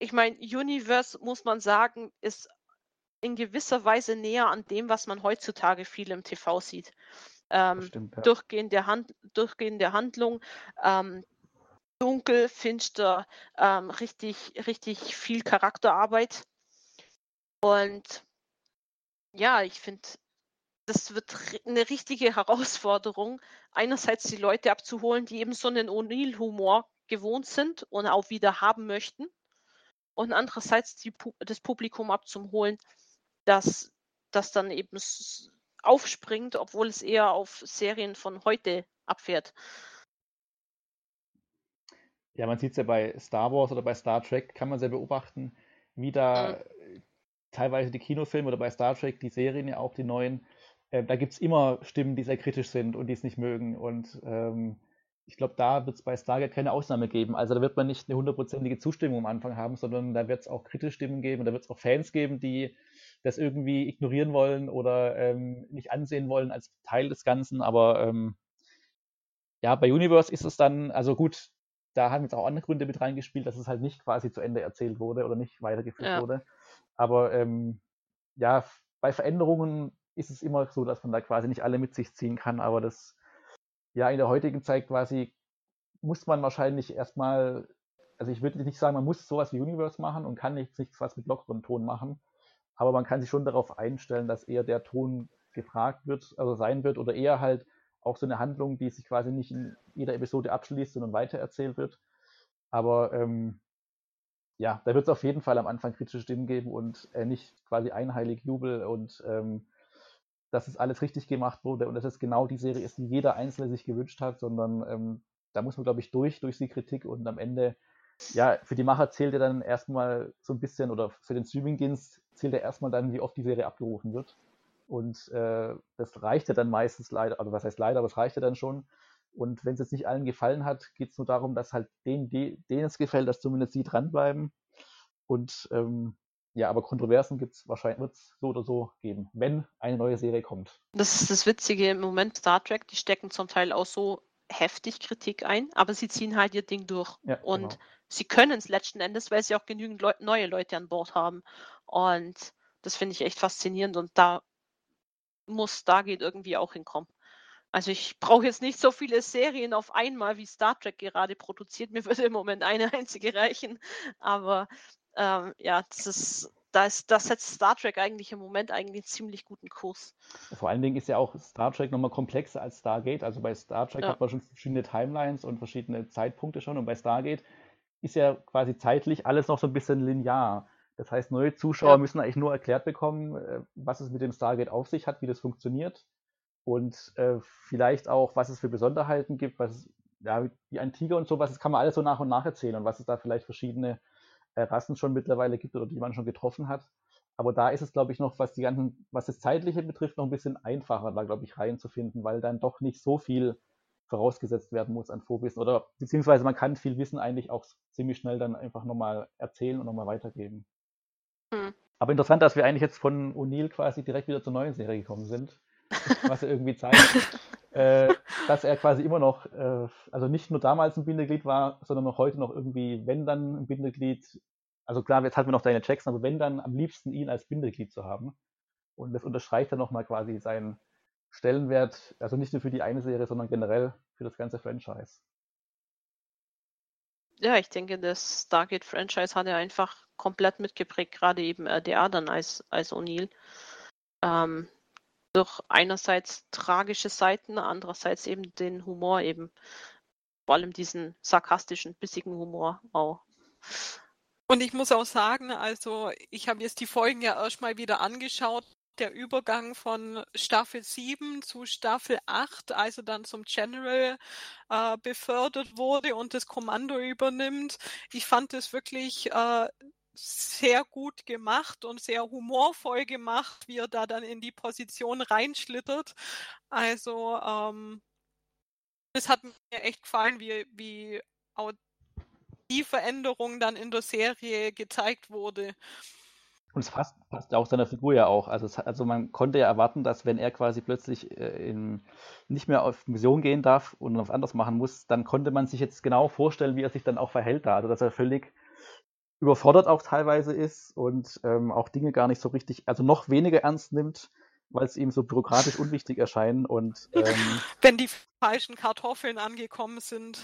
ich meine, Universe, muss man sagen, ist in gewisser Weise näher an dem, was man heutzutage viel im TV sieht. Ähm, stimmt, ja. durchgehende, Hand, durchgehende Handlung, ähm, dunkel, finster, ähm, richtig, richtig viel Charakterarbeit. Und ja, ich finde, das wird eine richtige Herausforderung, einerseits die Leute abzuholen, die eben so einen O'Neill-Humor gewohnt sind und auch wieder haben möchten. Und andererseits die, das Publikum abzuholen, das, das dann eben aufspringt, obwohl es eher auf Serien von heute abfährt. Ja, man sieht es ja bei Star Wars oder bei Star Trek, kann man sehr beobachten, wie da mhm. teilweise die Kinofilme oder bei Star Trek die Serien ja auch die neuen, äh, da gibt es immer Stimmen, die sehr kritisch sind und die es nicht mögen. Und ähm, ich glaube, da wird es bei Stargate keine Ausnahme geben. Also da wird man nicht eine hundertprozentige Zustimmung am Anfang haben, sondern da wird es auch kritische Stimmen geben, da wird es auch Fans geben, die das irgendwie ignorieren wollen oder ähm, nicht ansehen wollen als Teil des Ganzen. Aber ähm, ja, bei Universe ist es dann, also gut, da haben jetzt auch andere Gründe mit reingespielt, dass es halt nicht quasi zu Ende erzählt wurde oder nicht weitergeführt ja. wurde. Aber ähm, ja, bei Veränderungen ist es immer so, dass man da quasi nicht alle mit sich ziehen kann, aber das ja in der heutigen Zeit quasi muss man wahrscheinlich erstmal, also ich würde nicht sagen, man muss sowas wie Universe machen und kann nichts, nichts was mit lockerem Ton machen, aber man kann sich schon darauf einstellen, dass eher der Ton gefragt wird, also sein wird oder eher halt auch so eine Handlung, die sich quasi nicht in jeder Episode abschließt, sondern weitererzählt wird. Aber ähm, ja, da wird es auf jeden Fall am Anfang kritische Stimmen geben und äh, nicht quasi einheilig Jubel und ähm, dass es alles richtig gemacht wurde und dass es genau die Serie ist, die jeder Einzelne sich gewünscht hat, sondern ähm, da muss man, glaube ich, durch, durch die Kritik und am Ende, ja, für die Macher zählt ja dann erstmal so ein bisschen oder für den Streamingdienst zählt ja erstmal dann, wie oft die Serie abgerufen wird. Und äh, das reicht ja dann meistens leider, also was heißt leider, aber es reicht ja dann schon. Und wenn es jetzt nicht allen gefallen hat, geht es nur darum, dass halt denen, denen es gefällt, dass zumindest sie dranbleiben. Und ähm, ja, aber Kontroversen gibt es wahrscheinlich wird's so oder so geben, wenn eine neue Serie kommt. Das ist das Witzige im Moment, Star Trek, die stecken zum Teil auch so heftig Kritik ein, aber sie ziehen halt ihr Ding durch. Ja, und genau. sie können es letzten Endes, weil sie auch genügend Leu neue Leute an Bord haben. Und das finde ich echt faszinierend und da muss Stargate irgendwie auch hinkommen. Also ich brauche jetzt nicht so viele Serien auf einmal, wie Star Trek gerade produziert. Mir würde im Moment eine [LAUGHS] einzige reichen. Aber ähm, ja, das ist, da ist, das setzt Star Trek eigentlich im Moment eigentlich einen ziemlich guten Kurs. Vor allen Dingen ist ja auch Star Trek nochmal komplexer als Stargate. Also bei Star Trek ja. hat man schon verschiedene Timelines und verschiedene Zeitpunkte schon. Und bei Stargate ist ja quasi zeitlich alles noch so ein bisschen linear. Das heißt, neue Zuschauer ja. müssen eigentlich nur erklärt bekommen, äh, was es mit dem Stargate auf sich hat, wie das funktioniert und äh, vielleicht auch, was es für Besonderheiten gibt, was ja, wie ein Tiger und sowas, das kann man alles so nach und nach erzählen und was es da vielleicht verschiedene Rassen schon mittlerweile gibt oder die man schon getroffen hat. Aber da ist es, glaube ich, noch, was die ganzen, was das Zeitliche betrifft, noch ein bisschen einfacher, da, glaube ich, reinzufinden, weil dann doch nicht so viel vorausgesetzt werden muss an Vorwissen. Oder beziehungsweise man kann viel Wissen eigentlich auch ziemlich schnell dann einfach nochmal erzählen und nochmal weitergeben. Hm. Aber interessant, dass wir eigentlich jetzt von O'Neill quasi direkt wieder zur neuen Serie gekommen sind [LAUGHS] was er irgendwie zeigt, äh, dass er quasi immer noch, äh, also nicht nur damals ein Bindeglied war, sondern auch heute noch irgendwie, wenn dann ein Bindeglied, also klar, jetzt hatten wir noch deine Jackson, aber wenn dann am liebsten ihn als Bindeglied zu haben. Und das unterstreicht dann nochmal quasi seinen Stellenwert, also nicht nur für die eine Serie, sondern generell für das ganze Franchise. Ja, ich denke, das Stargate-Franchise hat er einfach komplett mitgeprägt, gerade eben RDA dann als, als O'Neill. Ähm, durch einerseits tragische Seiten, andererseits eben den Humor eben. Vor allem diesen sarkastischen, bissigen Humor auch. Und ich muss auch sagen, also ich habe jetzt die Folgen ja erstmal wieder angeschaut. Der Übergang von Staffel 7 zu Staffel 8, also dann zum General äh, befördert wurde und das Kommando übernimmt. Ich fand es wirklich äh, sehr gut gemacht und sehr humorvoll gemacht, wie er da dann in die Position reinschlittert. Also ähm, hat mir echt gefallen, wie, wie auch die Veränderung dann in der Serie gezeigt wurde. Und es passt, passt auch seiner Figur ja auch. Also, es, also man konnte ja erwarten, dass wenn er quasi plötzlich äh, in, nicht mehr auf Mission gehen darf und was anderes machen muss, dann konnte man sich jetzt genau vorstellen, wie er sich dann auch verhält da. Also dass er völlig überfordert auch teilweise ist und ähm, auch Dinge gar nicht so richtig, also noch weniger ernst nimmt, weil es ihm so bürokratisch unwichtig erscheinen und ähm, [LAUGHS] wenn die falschen Kartoffeln angekommen sind.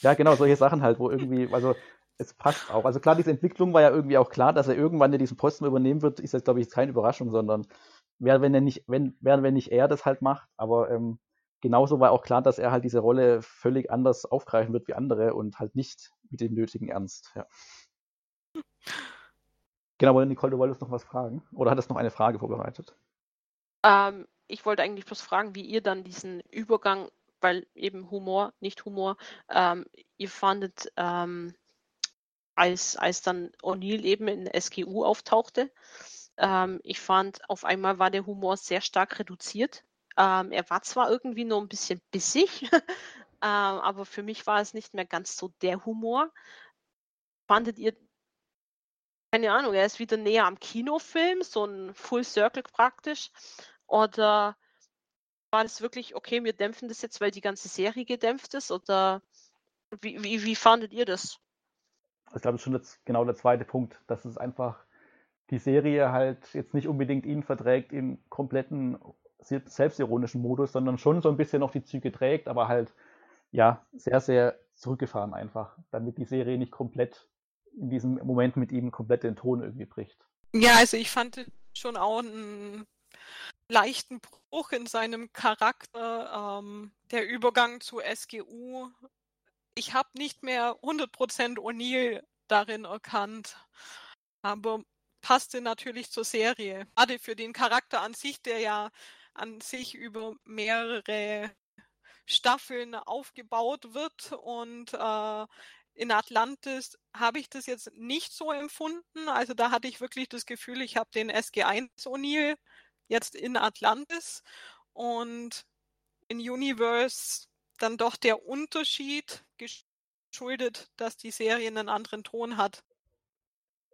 Ja, genau, solche Sachen halt, wo irgendwie, also es passt auch. Also klar, diese Entwicklung war ja irgendwie auch klar, dass er irgendwann diesen Posten übernehmen wird, ist jetzt, glaube ich, keine Überraschung, sondern wäre, wenn er nicht, wenn, wäre, wenn nicht er das halt macht, aber ähm, genauso war auch klar, dass er halt diese Rolle völlig anders aufgreifen wird wie andere und halt nicht mit dem nötigen Ernst. Ja. Genau, aber Nicole, du wolltest noch was fragen? Oder hattest noch eine Frage vorbereitet? Ähm, ich wollte eigentlich bloß fragen, wie ihr dann diesen Übergang, weil eben Humor, nicht Humor, ähm, ihr fandet, ähm, als, als dann O'Neill eben in SGU auftauchte. Ähm, ich fand, auf einmal war der Humor sehr stark reduziert. Ähm, er war zwar irgendwie nur ein bisschen bissig, [LAUGHS] ähm, aber für mich war es nicht mehr ganz so der Humor. Fandet ihr keine Ahnung, er ist wieder näher am Kinofilm, so ein Full Circle praktisch. Oder war das wirklich, okay, wir dämpfen das jetzt, weil die ganze Serie gedämpft ist? Oder wie, wie, wie fandet ihr das? Ich glaube, das ist schon das, genau der zweite Punkt, dass es einfach die Serie halt jetzt nicht unbedingt ihn verträgt im kompletten selbstironischen Modus, sondern schon so ein bisschen noch die Züge trägt, aber halt ja sehr, sehr zurückgefahren einfach, damit die Serie nicht komplett in diesem Moment mit ihm komplett den Ton irgendwie bricht. Ja, also ich fand schon auch ein leichten Bruch in seinem Charakter, ähm, der Übergang zu SGU. Ich habe nicht mehr 100% O'Neill darin erkannt, aber passte natürlich zur Serie. Gerade für den Charakter an sich, der ja an sich über mehrere Staffeln aufgebaut wird und äh, in Atlantis habe ich das jetzt nicht so empfunden. Also da hatte ich wirklich das Gefühl, ich habe den SG1 O'Neill jetzt in Atlantis und in Universe dann doch der Unterschied geschuldet, dass die Serie einen anderen Ton hat.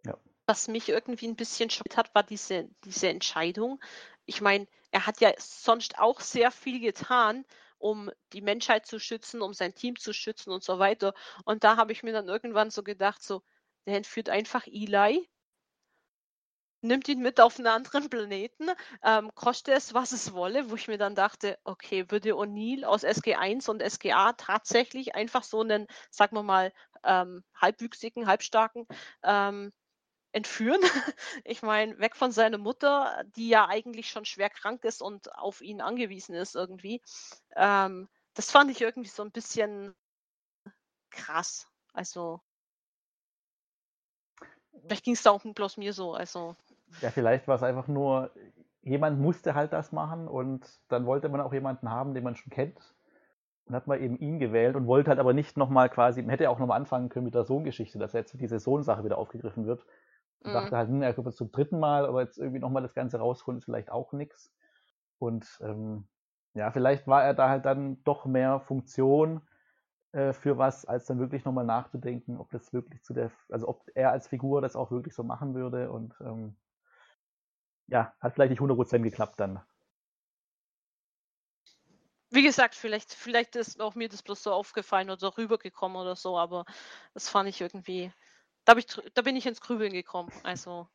Ja. Was mich irgendwie ein bisschen schockiert hat, war diese, diese Entscheidung. Ich meine, er hat ja sonst auch sehr viel getan, um die Menschheit zu schützen, um sein Team zu schützen und so weiter. Und da habe ich mir dann irgendwann so gedacht, so, der entführt einfach Eli, nimmt ihn mit auf einen anderen [LAUGHS] Planeten, ähm, koste es, was es wolle, wo ich mir dann dachte, okay, würde O'Neill aus SG1 und SGA tatsächlich einfach so einen, sagen wir mal, ähm, halbwüchsigen, halbstarken ähm, entführen. [LAUGHS] Ich meine, weg von seiner Mutter, die ja eigentlich schon schwer krank ist und auf ihn angewiesen ist irgendwie. Ähm, das fand ich irgendwie so ein bisschen krass. Also, vielleicht ging es da auch bloß mir so. Also. Ja, vielleicht war es einfach nur, jemand musste halt das machen und dann wollte man auch jemanden haben, den man schon kennt. Und hat man eben ihn gewählt und wollte halt aber nicht nochmal quasi, man hätte auch nochmal anfangen können mit der Sohngeschichte, dass jetzt diese Sohnsache wieder aufgegriffen wird. Und mhm. dachte halt, hm, er kommt zum dritten Mal, aber jetzt irgendwie nochmal das Ganze rausholen ist vielleicht auch nichts. Und ähm, ja, vielleicht war er da halt dann doch mehr Funktion äh, für was, als dann wirklich nochmal nachzudenken, ob das wirklich zu der, also ob er als Figur das auch wirklich so machen würde. Und ähm, ja, hat vielleicht nicht 100% geklappt dann. Wie gesagt, vielleicht, vielleicht ist auch mir das bloß so aufgefallen oder rübergekommen oder so, aber das fand ich irgendwie, da, ich, da bin ich ins Grübeln gekommen. Also,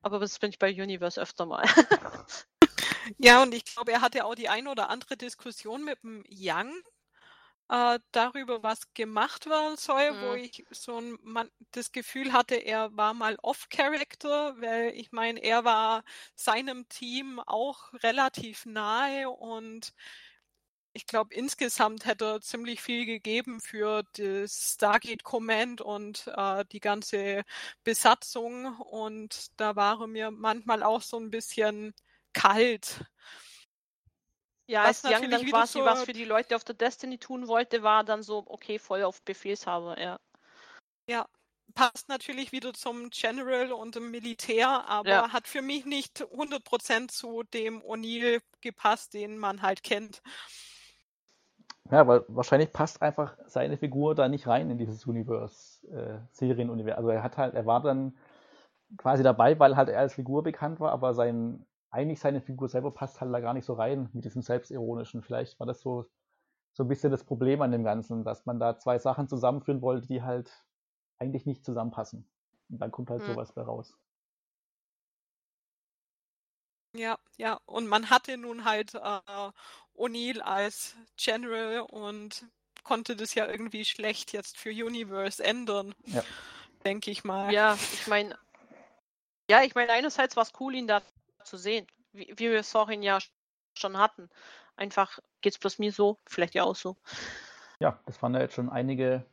aber das bin ich bei Universe öfter mal. [LAUGHS] ja, und ich glaube, er hatte auch die ein oder andere Diskussion mit dem Young äh, darüber, was gemacht werden soll, mhm. wo ich so ein, man, das Gefühl hatte, er war mal off-Character, weil ich meine, er war seinem Team auch relativ nahe und ich glaube, insgesamt hätte er ziemlich viel gegeben für das Stargate Command und äh, die ganze Besatzung. Und da war er mir manchmal auch so ein bisschen kalt. Ja, was als Young dann quasi so was für die Leute auf der Destiny tun wollte, war dann so, okay, voll auf Befehlshaber, ja. Ja, passt natürlich wieder zum General und dem Militär, aber ja. hat für mich nicht 100% zu dem O'Neill gepasst, den man halt kennt. Ja, weil wahrscheinlich passt einfach seine Figur da nicht rein in dieses Universe, äh, Serienuniversum. Also er hat halt, er war dann quasi dabei, weil halt er als Figur bekannt war, aber sein, eigentlich seine Figur selber passt halt da gar nicht so rein mit diesem Selbstironischen. Vielleicht war das so, so ein bisschen das Problem an dem Ganzen, dass man da zwei Sachen zusammenführen wollte, die halt eigentlich nicht zusammenpassen. Und dann kommt halt hm. sowas bei raus. Ja, ja, und man hatte nun halt äh, O'Neill als General und konnte das ja irgendwie schlecht jetzt für Universe ändern, ja. denke ich mal. Ja, ich meine, ja, ich meine, einerseits war es cool, ihn da zu sehen, wie, wie wir es vorhin ja schon hatten. Einfach geht es bloß mir so, vielleicht ja auch so. Ja, das waren ja jetzt schon einige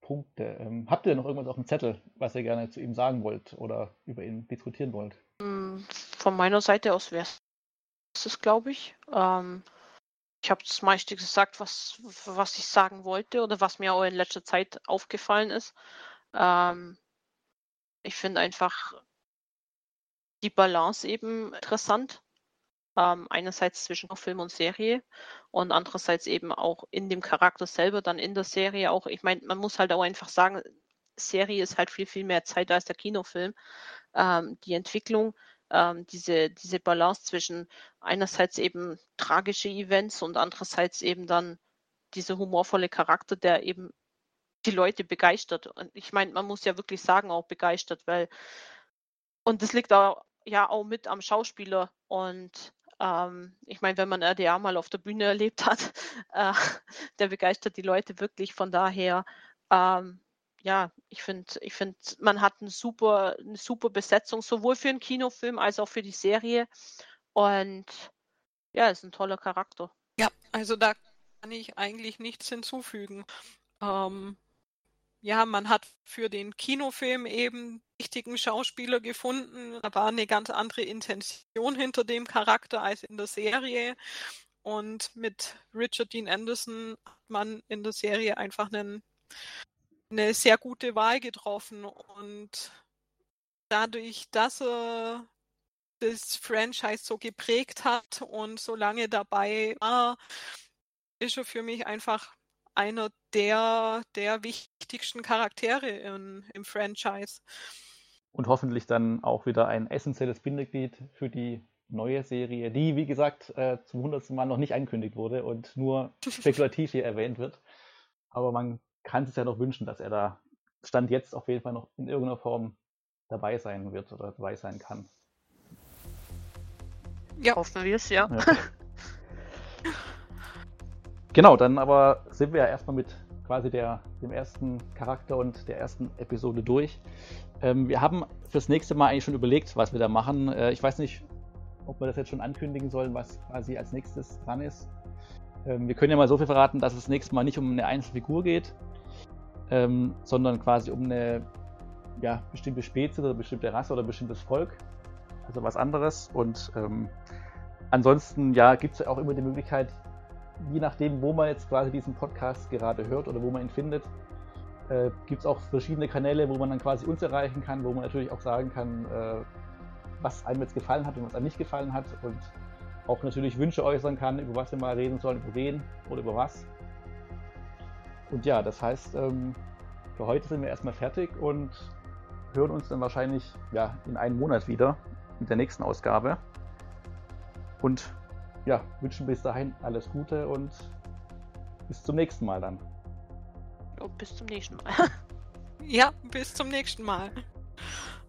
Punkte. Ähm, habt ihr noch irgendwas auf dem Zettel, was ihr gerne zu ihm sagen wollt oder über ihn diskutieren wollt? Hm, von meiner Seite aus wäre es glaube ich. Ähm, ich habe das meiste gesagt, was, was ich sagen wollte oder was mir auch in letzter Zeit aufgefallen ist. Ähm, ich finde einfach die Balance eben interessant. Ähm, einerseits zwischen Film und Serie und andererseits eben auch in dem Charakter selber, dann in der Serie auch. Ich meine, man muss halt auch einfach sagen, Serie ist halt viel, viel mehr Zeit als der Kinofilm. Ähm, die Entwicklung, ähm, diese, diese Balance zwischen einerseits eben tragische Events und andererseits eben dann dieser humorvolle Charakter, der eben die Leute begeistert. Und ich meine, man muss ja wirklich sagen, auch begeistert, weil und das liegt auch, ja auch mit am Schauspieler und ähm, ich meine, wenn man RDA mal auf der Bühne erlebt hat, [LAUGHS] äh, der begeistert die Leute wirklich. Von daher, ähm, ja, ich finde, ich finde, man hat eine super, eine super Besetzung, sowohl für einen Kinofilm als auch für die Serie. Und ja, ist ein toller Charakter. Ja, also da kann ich eigentlich nichts hinzufügen. Ähm, ja, man hat für den Kinofilm eben richtigen Schauspieler gefunden. Da war eine ganz andere Intention hinter dem Charakter als in der Serie. Und mit Richard Dean Anderson hat man in der Serie einfach einen, eine sehr gute Wahl getroffen. Und dadurch, dass er das Franchise so geprägt hat und so lange dabei war, ist er für mich einfach einer der, der wichtigsten Charaktere in, im Franchise. Und hoffentlich dann auch wieder ein essentielles Bindeglied für die neue Serie, die, wie gesagt, äh, zum hundertsten Mal noch nicht angekündigt wurde und nur [LAUGHS] spekulativ hier erwähnt wird. Aber man kann sich ja noch wünschen, dass er da Stand jetzt auf jeden Fall noch in irgendeiner Form dabei sein wird oder dabei sein kann. Ja, hoffen wir es, ja. ja. genau, dann aber sind wir ja erstmal mit quasi der, dem ersten Charakter und der ersten Episode durch. Ähm, wir haben fürs nächste Mal eigentlich schon überlegt, was wir da machen. Äh, ich weiß nicht, ob wir das jetzt schon ankündigen sollen, was quasi als nächstes dran ist. Ähm, wir können ja mal so viel verraten, dass es das nächste Mal nicht um eine einzelne Figur geht, ähm, sondern quasi um eine ja, bestimmte Spezies oder bestimmte Rasse oder bestimmtes Volk. Also was anderes. Und ähm, ansonsten ja, gibt es ja auch immer die Möglichkeit, je nachdem, wo man jetzt quasi diesen Podcast gerade hört oder wo man ihn findet, äh, gibt es auch verschiedene Kanäle, wo man dann quasi uns erreichen kann, wo man natürlich auch sagen kann, äh, was einem jetzt gefallen hat und was einem nicht gefallen hat und auch natürlich Wünsche äußern kann, über was wir mal reden sollen, über wen oder über was. Und ja, das heißt, ähm, für heute sind wir erstmal fertig und hören uns dann wahrscheinlich ja, in einem Monat wieder mit der nächsten Ausgabe. Und ja, wünschen bis dahin alles Gute und bis zum nächsten Mal dann. Und bis zum nächsten Mal. ja, bis zum nächsten Mal. [LAUGHS]